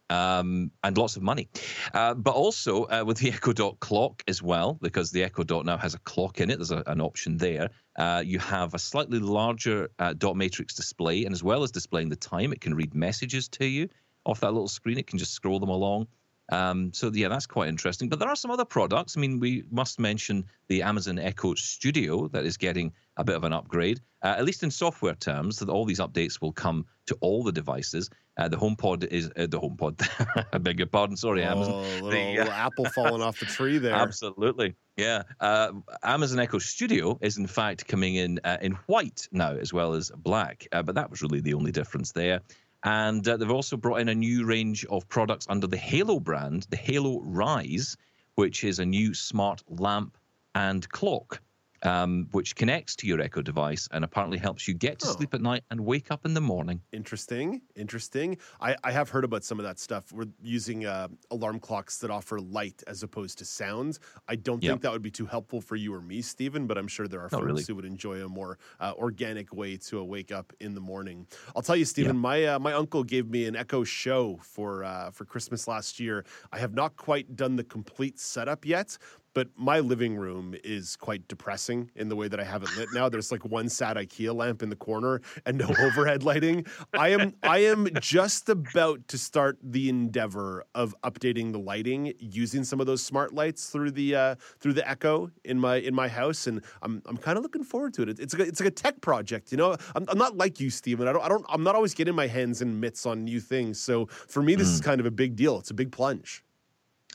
um, and lots of money. Uh, but also uh, with the Echo Dot clock as well, because the Echo Dot now has a clock in it. There's a, an option there. Uh, you have a slightly larger uh, dot matrix display, and as well as displaying the time, it can read messages to you off that little screen. It can just scroll them along. Um, so yeah, that's quite interesting. But there are some other products. I mean, we must mention the Amazon Echo Studio that is getting a bit of an upgrade, uh, at least in software terms. That all these updates will come to all the devices. Uh, the HomePod is uh, the HomePod. I beg your pardon. Sorry, oh, Amazon. Little, the, uh, apple falling off the tree there. Absolutely. Yeah. Uh, Amazon Echo Studio is in fact coming in uh, in white now as well as black, uh, but that was really the only difference there. And uh, they've also brought in a new range of products under the Halo brand, the Halo Rise, which is a new smart lamp and clock um, which connects to your Echo device and apparently helps you get to oh. sleep at night and wake up in the morning. Interesting, interesting. I, I have heard about some of that stuff. We're using uh, alarm clocks that offer light as opposed to sound. I don't yep. think that would be too helpful for you or me, Stephen, but I'm sure there are Not folks really. who would enjoy a more uh, organic way to wake up in the morning. I'll tell you, Stephen, yep. my uh, my uncle gave me an Echo Show for uh, for Christmas last year. I have not quite done the complete setup yet, but my living room is quite depressing in the way that I have it lit now. There's like one sad IKEA lamp in the corner and no overhead lighting. I am I am just about to start the endeavor of updating the lighting using some of those smart lights through the uh, through the Echo in my in my house, and I'm I'm kind of looking forward to it. It's like a, it's like a tech project, you know. I'm, I'm not like you, Stephen. I don't I don't I'm not always getting my hands in mitts on new things. So for me, this mm. is kind of a big deal. It's a big plunge.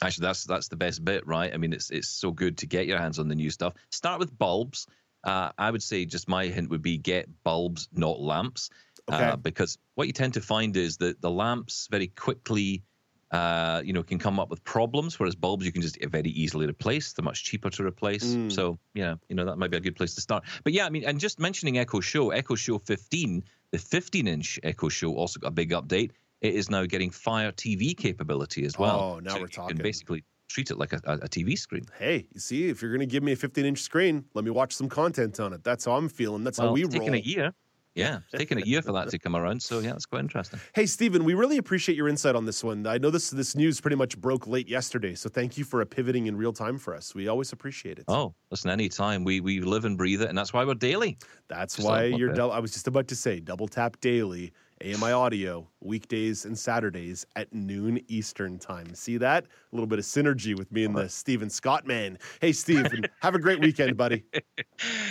Actually, that's that's the best bit, right? I mean, it's it's so good to get your hands on the new stuff. Start with bulbs. Uh, I would say just my hint would be get bulbs, not lamps, uh, okay. uh, because what you tend to find is that the lamps very quickly, uh, you know, can come up with problems, whereas bulbs you can just very easily replace. They're much cheaper to replace. Mm. So yeah, you know that might be a good place to start. But yeah, I mean, and just mentioning Echo Show, Echo Show 15, the 15 inch Echo Show also got a big update it is now getting Fire TV capability as well. Oh, now so we're talking. can basically treat it like a, a, TV screen. Hey, you see, if you're going to give me a 15 inch screen, let me watch some content on it. That's how I'm feeling. That's well, how we it's roll. Taking a year. Yeah, it's taken a year for that to come around. So yeah, it's quite interesting. Hey, Stephen, we really appreciate your insight on this one. I know this this news pretty much broke late yesterday, so thank you for pivoting in real time for us. We always appreciate it. Oh, listen, anytime we we live and breathe it, and that's why we're daily. That's just why you're. Du- I was just about to say double tap daily AMI Audio, weekdays and Saturdays at noon Eastern Time. See that? A little bit of synergy with me and the Stephen Scott man. Hey, Stephen, have a great weekend, buddy.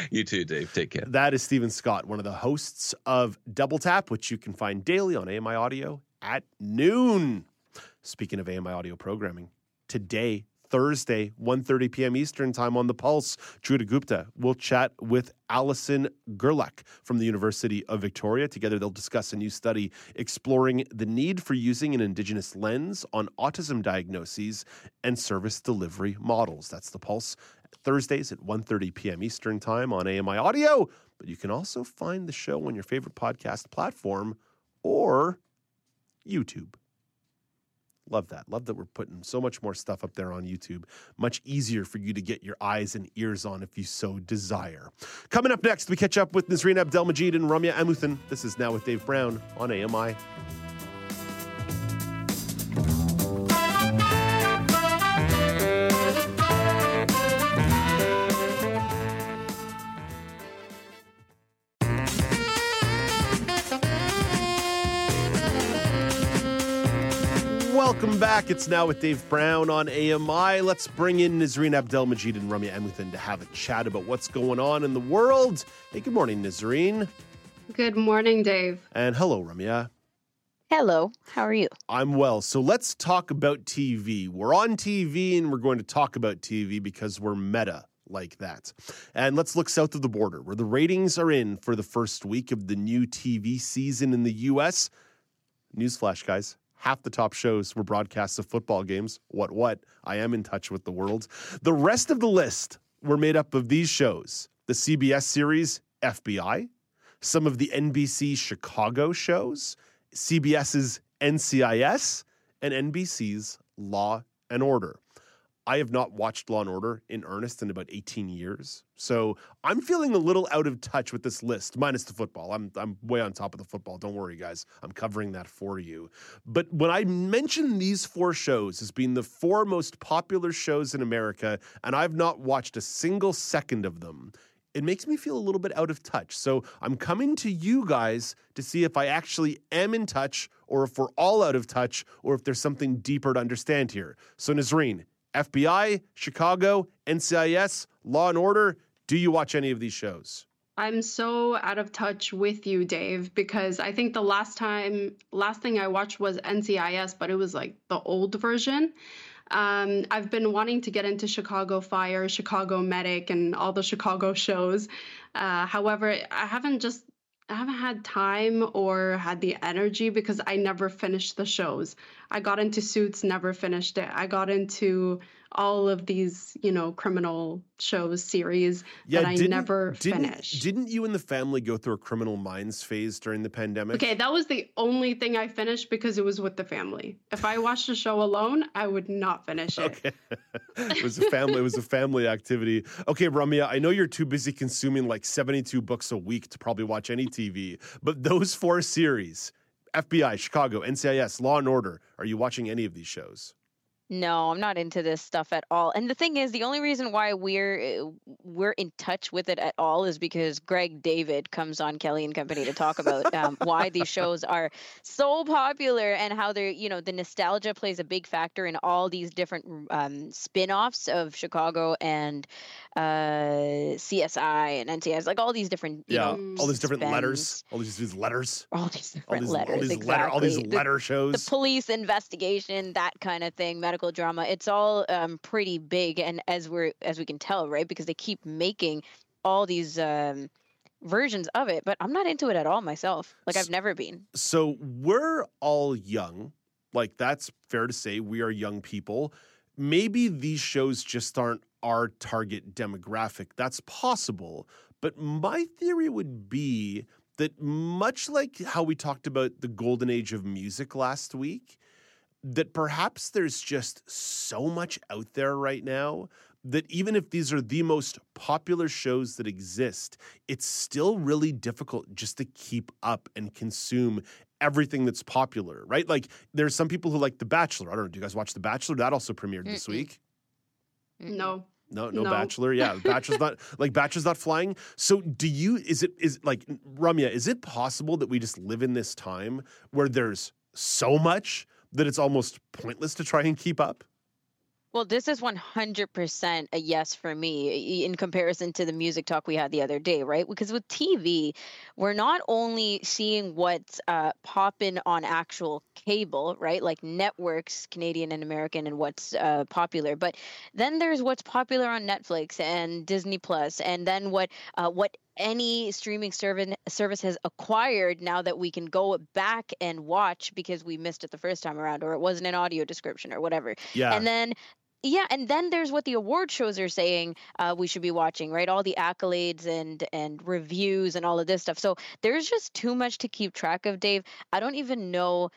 You too, Dave. Take care. That is Stephen Scott, one of the hosts of Double Tap, which you can find daily on AMI Audio at noon. Speaking of AMI Audio programming, today, Thursday, 1.30 p.m. Eastern Time on The Pulse, Druta Gupta will chat with Alison Gerlach from the University of Victoria. Together, they'll discuss a new study exploring the need for using an Indigenous lens on autism diagnoses and service delivery models. That's The Pulse, Thursdays at 1.30 p.m. Eastern Time on AMI Audio. But you can also find the show on your favorite podcast platform or YouTube. Love that. Love that we're putting so much more stuff up there on YouTube. Much easier for you to get your eyes and ears on if you so desire. Coming up next, we catch up with Nazreen Abdelmajid and Ramya Amuthan. This is Now with Dave Brown on AMI. Welcome back. It's now with Dave Brown on AMI. Let's bring in Nazreen Abdelmajid and Ramya Amuthan to have a chat about what's going on in the world. Hey, good morning, Nazreen. Good morning, Dave. And hello, Ramya. Hello, how are you? I'm well. So let's talk about TV. We're on TV and we're going to talk about TV because we're meta like that. And let's look south of the border where the ratings are in for the first week of the new TV season in the US. Newsflash, guys. Half the top shows were broadcasts of football games. What, what? I am in touch with the world. The rest of the list were made up of these shows the CBS series FBI, some of the NBC Chicago shows, CBS's NCIS, and NBC's Law and Order. I have not watched Law and Order in earnest in about 18 years. So I'm feeling a little out of touch with this list, minus the football. I'm, I'm way on top of the football. Don't worry, guys. I'm covering that for you. But when I mention these four shows as being the four most popular shows in America, and I've not watched a single second of them, it makes me feel a little bit out of touch. So I'm coming to you guys to see if I actually am in touch or if we're all out of touch or if there's something deeper to understand here. So, Nazreen, FBI, Chicago, NCIS, Law and Order. Do you watch any of these shows? I'm so out of touch with you, Dave, because I think the last time, last thing I watched was NCIS, but it was like the old version. Um, I've been wanting to get into Chicago Fire, Chicago Medic, and all the Chicago shows. Uh, however, I haven't just I haven't had time or had the energy because I never finished the shows. I got into Suits, never finished it. I got into all of these, you know, criminal shows series that I never didn't, finished. Didn't you and the family go through a criminal minds phase during the pandemic? Okay, that was the only thing I finished because it was with the family. If I watched a show alone, I would not finish it. Okay. it was a family it was a family activity. Okay, Ramya, I know you're too busy consuming like 72 books a week to probably watch any TV, but those four series, FBI, Chicago, NCIS, Law and Order, are you watching any of these shows? No, I'm not into this stuff at all. And the thing is, the only reason why we're eh, we're in touch with it at all is because Greg David comes on Kelly and Company to talk about um, why these shows are so popular and how they're, you know, the nostalgia plays a big factor in all these different um, spin-offs of Chicago and uh, CSI and NCIS, like all these different, you yeah, know, all these different spends. letters, all these, these letters, all these different these, letters, all these exactly. letter, all these The- letter shows. the police investigation, that kind of thing, medical drama. It's all um, pretty big, and as we're as we can tell, right, because they keep making all these um, versions of it. But I'm not into it at all myself. Like I've never been. So we're all young. Like that's fair to say. We are young people. Maybe these shows just aren't our target demographic. That's possible. But my theory would be that much like how we talked about the golden age of music last week, that perhaps there's just so much out there right now that even if these are the most popular shows that exist, it's still really difficult just to keep up and consume everything that's popular, right? Like there's some people who like The Bachelor. I don't know, do you guys watch The Bachelor? That also premiered this Mm-mm. week. No. No, no, No. bachelor. Yeah, bachelor's not like bachelor's not flying. So, do you? Is it is like Ramya? Is it possible that we just live in this time where there's so much that it's almost pointless to try and keep up? Well, this is 100% a yes for me in comparison to the music talk we had the other day, right? Because with TV, we're not only seeing what's uh, popping on actual cable, right? Like networks, Canadian and American, and what's uh, popular, but then there's what's popular on Netflix and Disney Plus, and then what uh, what any streaming service service has acquired now that we can go back and watch because we missed it the first time around or it wasn't an audio description or whatever. Yeah. And then yeah, and then there's what the award shows are saying uh, we should be watching, right? All the accolades and and reviews and all of this stuff. So there's just too much to keep track of, Dave. I don't even know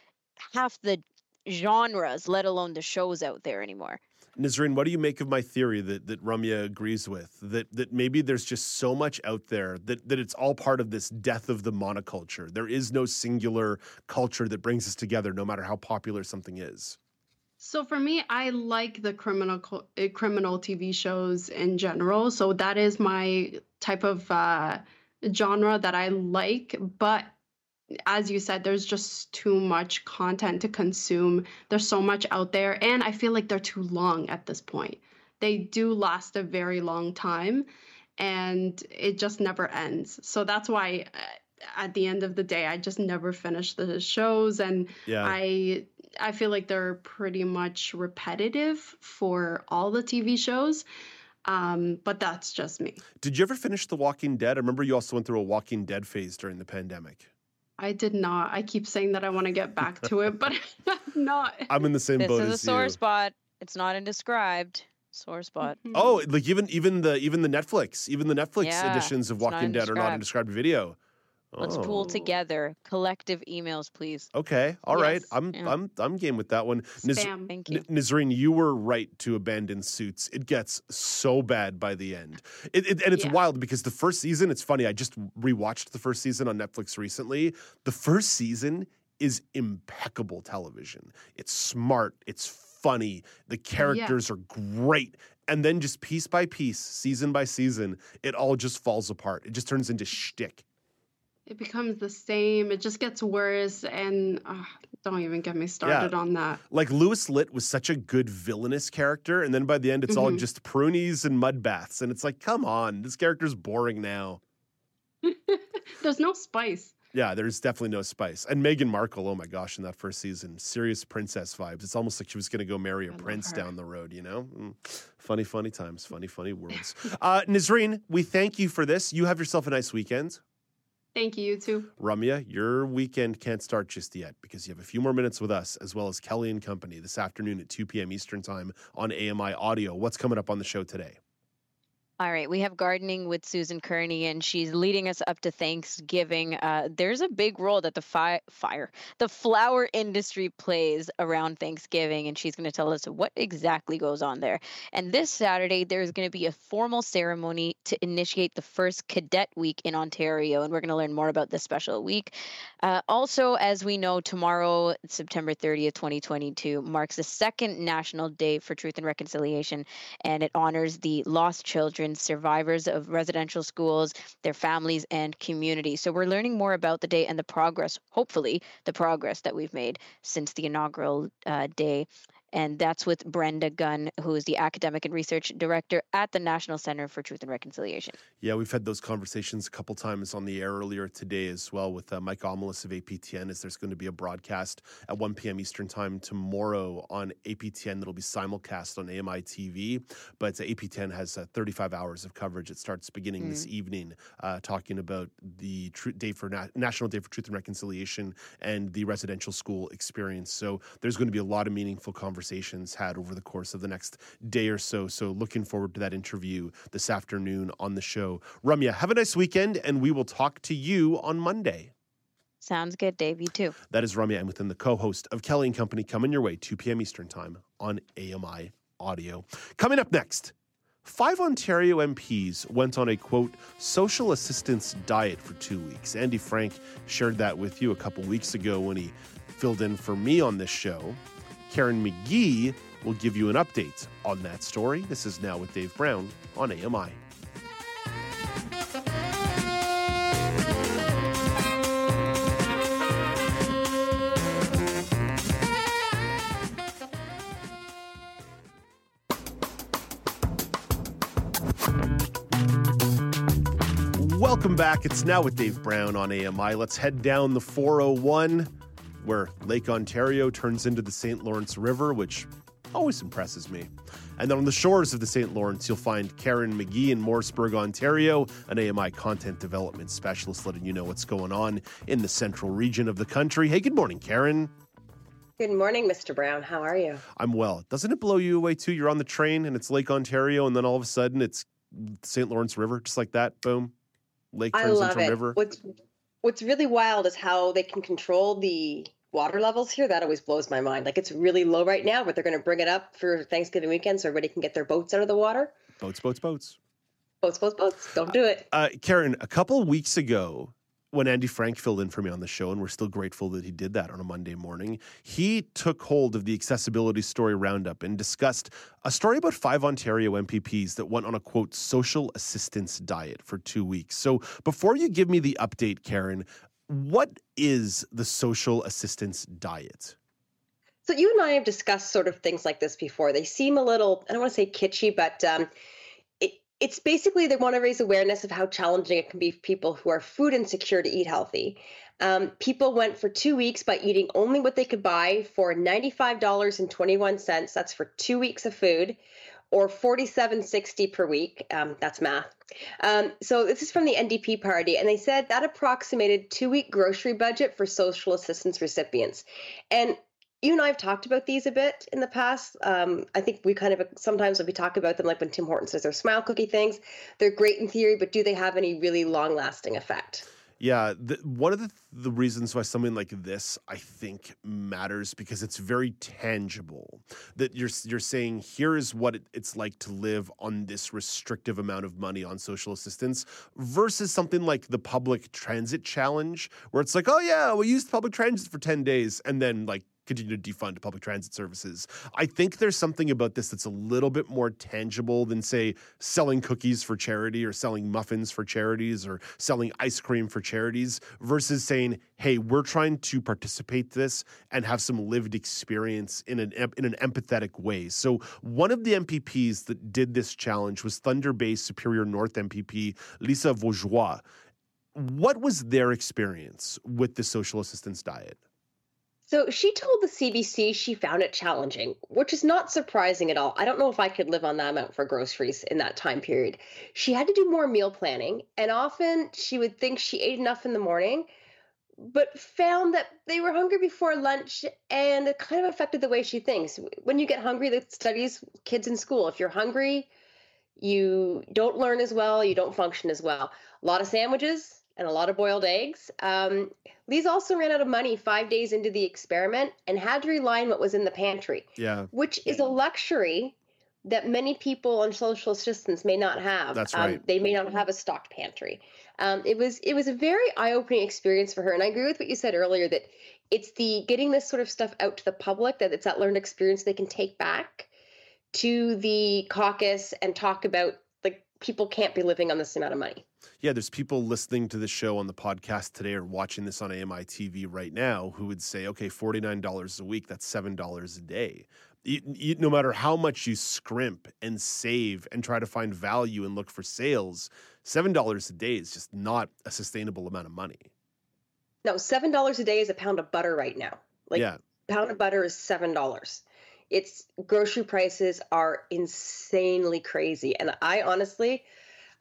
half the genres, let alone the shows out there anymore. Nazreen, what do you make of my theory that that Ramya agrees with? That that maybe there's just so much out there that that it's all part of this death of the monoculture. There is no singular culture that brings us together, no matter how popular something is. So for me, I like the criminal uh, criminal TV shows in general. So that is my type of uh, genre that I like. But as you said, there's just too much content to consume. There's so much out there, and I feel like they're too long at this point. They do last a very long time, and it just never ends. So that's why. Uh, at the end of the day, I just never finish the shows, and Yeah. I I feel like they're pretty much repetitive for all the TV shows. Um, but that's just me. Did you ever finish The Walking Dead? I remember you also went through a Walking Dead phase during the pandemic. I did not. I keep saying that I want to get back to it, but I'm not. I'm in the same This boat is a sore you. spot. It's not in described. Sore spot. Oh, like even even the even the Netflix, even the Netflix Yeah, editions of Walking Dead are not in described video. Let's Oh. pool together collective emails, please. Okay, all right. Yes, I'm yeah. I'm I'm game with that one. Spam. Thank you. N- Nazreen, you were right to abandon Suits. It gets so bad by the end, it, it- and it's Yeah. wild because the first season. It's funny. I just rewatched the first season on Netflix recently. The first season is impeccable television. It's smart. It's funny. The characters are great. And then just piece by piece, season by season, it all just falls apart. It just turns into shtick. It becomes the same. It just gets worse, and uh, don't even get me started on that. Like Louis Litt was such a good villainous character, and then by the end, it's all Mhm. just prunies and mud baths, and it's like, come on, this character's boring now. There's no spice. Yeah, there's definitely no spice. And Meghan Markle, oh my gosh, in that first season, serious princess vibes. It's almost like she was going to go marry a prince down the road, you know? Mm. Funny, funny times, funny, funny worlds. uh, Nazreen, we thank you for this. You have yourself a nice weekend. Thank you, you too. Ramya, your weekend can't start just yet because you have a few more minutes with us, as well as Kelly and Company this afternoon at 2 p.m. Eastern Time on AMI Audio. What's coming up on the show today? All right, we have gardening with Susan Kearney, and she's leading us up to Thanksgiving. Uh, there's a big role that the fi- fire, the flower industry plays around Thanksgiving, and she's going to tell us what exactly goes on there. And this Saturday, there's going to be a formal ceremony to initiate the first Cadet Week in Ontario, and we're going to learn more about this special week. Uh, also, as we know, tomorrow, September 30th, 2022, marks the second National Day for Truth and Reconciliation, and it honors the lost children, survivors of residential schools, their families, and communities. So we're learning more about the day and the progress, hopefully, the progress that we've made since the inaugural uh, day. And that's with Brenda Gunn, who is the academic and research director at the National Center for Truth and Reconciliation. Yeah, we've had those conversations a couple times on the air earlier today as well with uh, Mike Omelis of APTN. As there's going to be a broadcast at 1 p.m. Eastern Time tomorrow on APTN that'll be simulcast on AMI TV. But uh, APTN has uh, 35 hours of coverage. It starts beginning this Mm. evening, uh, talking about the tr- Day for Na- National Day for Truth and Reconciliation and the residential school experience. So there's going to be a lot of meaningful conversations had over the course of the next day or so. So looking forward to that interview this afternoon on the show. Ramya, have a nice weekend, and we will talk to you on Monday. Sounds good, Dave. You too. That is Ramya, and within the co-host of Kelly and Company, coming your way 2 p.m. Eastern Time on AMI Audio. Coming up next. Five Ontario MPs went on a quote social assistance diet for two weeks. Andy Frank shared that with you a couple weeks ago when he filled in for me on this show. Karen McGee We'll give you an update on that story. This is Now with Dave Brown on AMI. Welcome back. It's now with Dave Brown on AMI. Let's head down the 401 where Lake Ontario turns into the St. Lawrence River, which always impresses me. And then on the shores of the St. Lawrence, you'll find Karen McGee in Morrisburg, Ontario, an AMI content development specialist, letting you know what's going on in the central region of the country. Hey, good morning, Karen. Good morning, Mr. Brown. How are you? I'm well. Doesn't it blow you away too? You're on the train and it's Lake Ontario, and then all of a sudden it's St. Lawrence River, just like that. Boom. Lake turns I love into it. river. What's What's really wild is how they can control the water levels here. That always blows my mind. Like it's really low right now, but they're going to bring it up for Thanksgiving weekend so everybody can get their boats out of the water. Boats, boats, boats. Boats, boats, boats. Don't do it. Uh, Karen, a couple weeks ago, when Andy Frank filled in for me on the show, and we're still grateful that he did that on a Monday morning, he took hold of the accessibility story roundup and discussed a story about five Ontario MPPs that went on a quote social assistance diet for two weeks. So before you give me the update, Karen, what is the social assistance diet? So you and I have discussed sort of things like this before. They seem a little, I don't want to say kitschy, but um, it's basically they want to raise awareness of how challenging it can be for people who are food insecure to eat healthy. Um, people went for two weeks by eating only what they could buy for $95.21. That's for two weeks of food or 47.60 per week. Um, that's math. Um, so this is from the NDP party, and they said that approximated two-week grocery budget for social assistance recipients. And you and I have talked about these a bit in the past. Um, I think we kind of sometimes when we talk about them, like when Tim Hortons says they're smile cookie things, they're great in theory, but do they have any really long-lasting effect? Yeah, the, one of the, the reasons why something like this I think matters because it's very tangible. That you're you're saying here is what it, it's like to live on this restrictive amount of money on social assistance versus something like the public transit challenge, where it's like, oh yeah, we used public transit for ten days, and then like continue to defund public transit services. I think there's something about this that's a little bit more tangible than, say, selling cookies for charity or selling muffins for charities or selling ice cream for charities versus saying, hey, we're trying to participate this and have some lived experience in an in an empathetic way. So one of the MPPs that did this challenge was Thunder Bay Superior North MPP Lise Vaugeois. What was their experience with the social assistance diet? So she told the CBC she found it challenging, which is not surprising at all. I don't know if I could live on that amount for groceries in that time period. She had to do more meal planning, and often she would think she ate enough in the morning, but found that they were hungry before lunch and it kind of affected the way she thinks. When you get hungry, that studies kids in school, if you're hungry, you don't learn as well, you don't function as well. A lot of sandwiches, and a lot of boiled eggs. Um, Lise also ran out of money five days into the experiment and had to rely on what was in the pantry. Yeah. Which is a luxury that many people on social assistance may not have. That's right. Um, they may not have a stocked pantry. Um, it was it was a very eye-opening experience for her, and I agree with what you said earlier that it's the getting this sort of stuff out to the public that it's that learned experience they can take back to the caucus and talk about people can't be living on this amount of money yeah, there's people listening to the show on the podcast today or watching this on AMI TV right now who would say, okay, $49 a week, that's $7 a day. You, you, no matter how much you scrimp and save and try to find value and look for sales, $7 a day is just not a sustainable amount of money. No, $7 a day is a pound of butter right now. Like, yeah. pound of butter is $7 it's grocery prices are insanely crazy and i honestly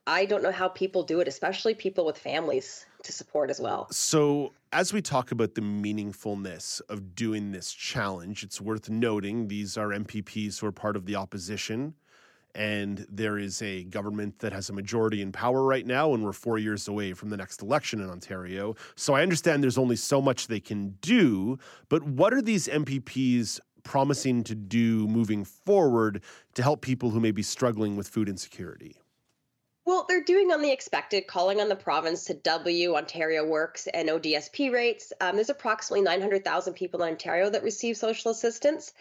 I don't know how people do it, especially people with families to support as well. So, as we talk about the meaningfulness of doing this challenge, it's worth noting these are MPPs who are part of the opposition. And there is a government that has a majority in power right now, and we're four years away from the next election in Ontario. So I understand there's only so much they can do, but what are these MPPs promising to do moving forward to help people who may be struggling with food insecurity? Well, they're doing on the expected, calling on the province to W Ontario Works and ODSP rates. Um, there's approximately 900,000 people in Ontario that receive social assistance.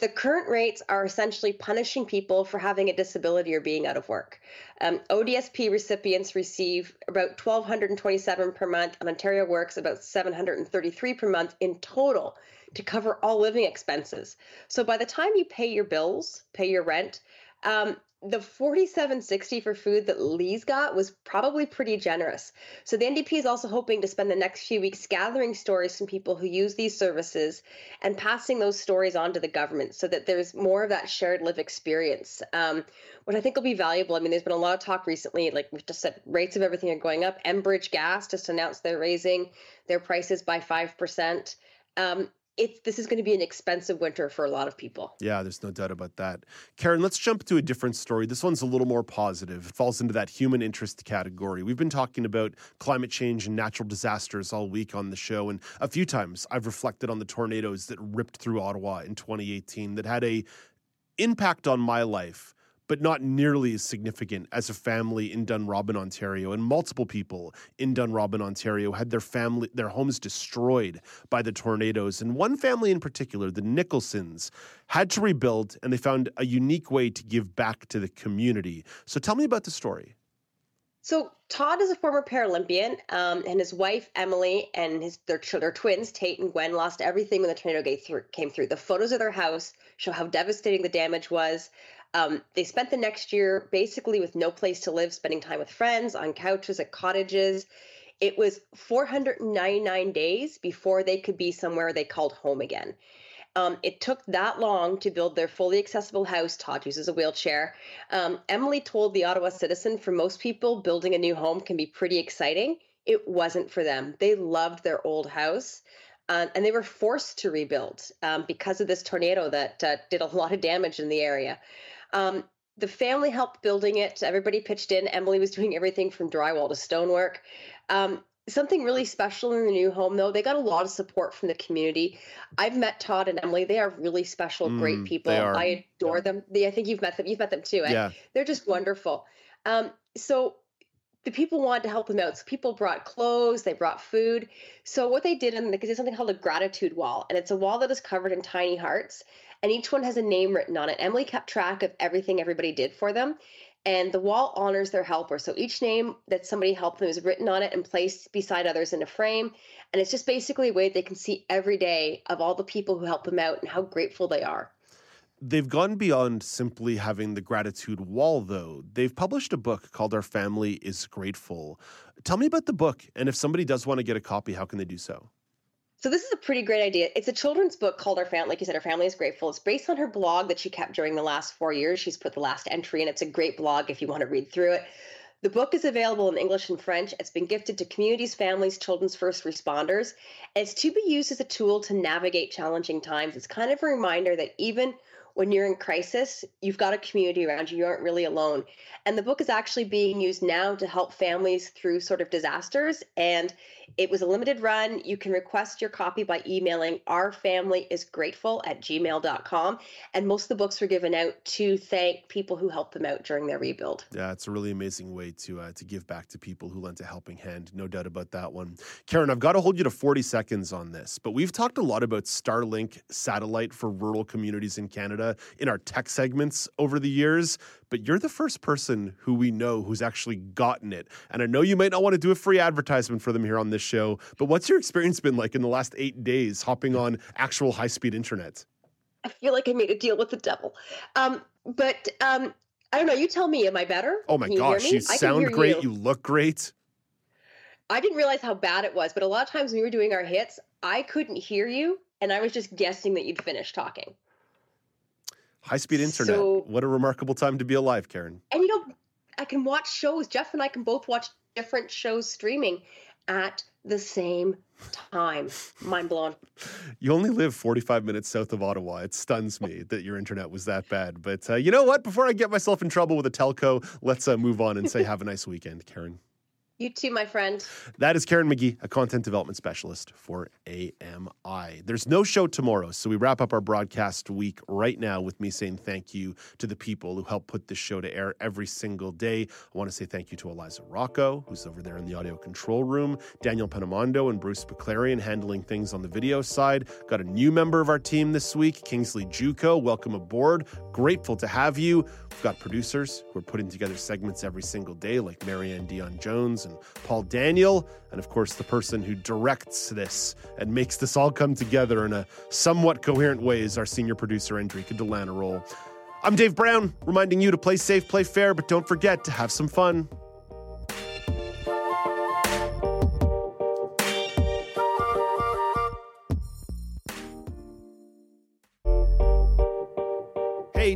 the current rates are essentially punishing people for having a disability or being out of work. Um, ODSP recipients receive about 1,227 per month, and Ontario Works about 733 per month in total to cover all living expenses. So by the time you pay your bills, pay your rent, um, the 4760 for food that Lise got was probably pretty generous. So the NDP is also hoping to spend the next few weeks gathering stories from people who use these services and passing those stories on to the government so that there's more of that shared live experience, um, I think will be valuable. I mean, there's been a lot of talk recently, like we've just said, rates of everything are going up. Enbridge Gas just announced they're raising their prices by 5%. Um, it's this is going to be an expensive winter for a lot of people. Yeah, there's no doubt about that. Karen, let's jump to a different story. This one's a little more positive. It falls into that human interest category. We've been talking about climate change and natural disasters all week on the show, and a few times I've reflected on the tornadoes that ripped through Ottawa in 2018 that had a impact on my life but not nearly as significant as a family in Dunrobin, Ontario. And multiple people in Dunrobin, Ontario had their family their homes destroyed by the tornadoes. And one family in particular, the Nicholsons, had to rebuild and they found a unique way to give back to the community. So tell me about the story. So Todd is a former Paralympian, um, and his wife Emily and his their, their twins Tate and Gwen lost everything when the tornado came through. The photos of their house show how devastating the damage was. Um, they spent the next year basically with no place to live, spending time with friends, on couches, at cottages. It was 499 days before they could be somewhere they called home again. Um, it took that long to build their fully accessible house. Todd uses a wheelchair. Um, Emily told the Ottawa Citizen for most people, building a new home can be pretty exciting. It wasn't for them. They loved their old house. Uh, and they were forced to rebuild um, because of this tornado that uh, did a lot of damage in the area. Um, the family helped building it. Everybody pitched in. Emily was doing everything from drywall to stonework. Um, something really special in the new home, though, they got a lot of support from the community. I've met Todd and Emily. They are really special, mm, great people. I adore yeah. them. They, I think you've met them. You've met them too. Eh? Yeah. They're just wonderful. Um, so the people wanted to help them out. So people brought clothes, they brought food. So what they did, and they did something called a gratitude wall, and it's a wall that is covered in tiny hearts and each one has a name written on it. Emily kept track of everything everybody did for them. And the wall honors their helper. So each name that somebody helped them is written on it and placed beside others in a frame. And it's just basically a way they can see every day of all the people who help them out and how grateful they are. They've gone beyond simply having the gratitude wall, though. They've published a book called Our Family is Grateful. Tell me about the book. And if somebody does want to get a copy, how can they do so? So this is a pretty great idea. It's a children's book called Our Family. Like you said, Our Family is Grateful. It's based on her blog that she kept during the last four years. She's put the last entry, and it's a great blog if you want to read through it. The book is available in English and French. It's been gifted to communities, families, children's first responders. And It's to be used as a tool to navigate challenging times. It's kind of a reminder that even when you're in crisis, you've got a community around you. You aren't really alone. And the book is actually being used now to help families through sort of disasters. And it was a limited run. You can request your copy by emailing ourfamilyisgrateful at gmail.com. And most of the books were given out to thank people who helped them out during their rebuild. Yeah, it's a really amazing way to uh, to give back to people who lent a helping hand. No doubt about that one. Karen, I've got to hold you to 40 seconds on this, but we've talked a lot about Starlink satellite for rural communities in Canada in our tech segments over the years, but you're the first person who we know who's actually gotten it. And I know you might not want to do a free advertisement for them here on this show, but what's your experience been like in the last eight days hopping on actual high speed internet? I feel like I made a deal with the devil. Um, but um, I don't know. You tell me. Am I better? Oh my gosh, you, you sound great. You. you look great. I didn't realize how bad it was, but a lot of times when we were doing our hits, I couldn't hear you, and I was just guessing that you'd finished talking. High speed internet. So, what a remarkable time to be alive, Karen. And you know, I can watch shows. Jeff and I can both watch different shows streaming at the same time. Mind blown. You only live 45 minutes south of Ottawa. It stuns me that your internet was that bad. But uh, you know what? Before I get myself in trouble with a telco, let's uh, move on and say have a nice weekend, Karen. You too, my friend. That is Karen McGee, a content development specialist for AMI. There's no show tomorrow, so we wrap up our broadcast week right now with me saying thank you to the people who help put this show to air every single day. I want to say thank you to Eliza Rocco, who's over there in the audio control room, Daniel Penamondo and Bruce Baclarian handling things on the video side. Got a new member of our team this week, Kingsley Juco. Welcome aboard. Grateful to have you. We've got producers who are putting together segments every single day, like Marianne Dion Jones Paul Daniel, and of course, the person who directs this and makes this all come together in a somewhat coherent way is our senior producer, Andrika Delana I'm Dave Brown, reminding you to play safe, play fair, but don't forget to have some fun.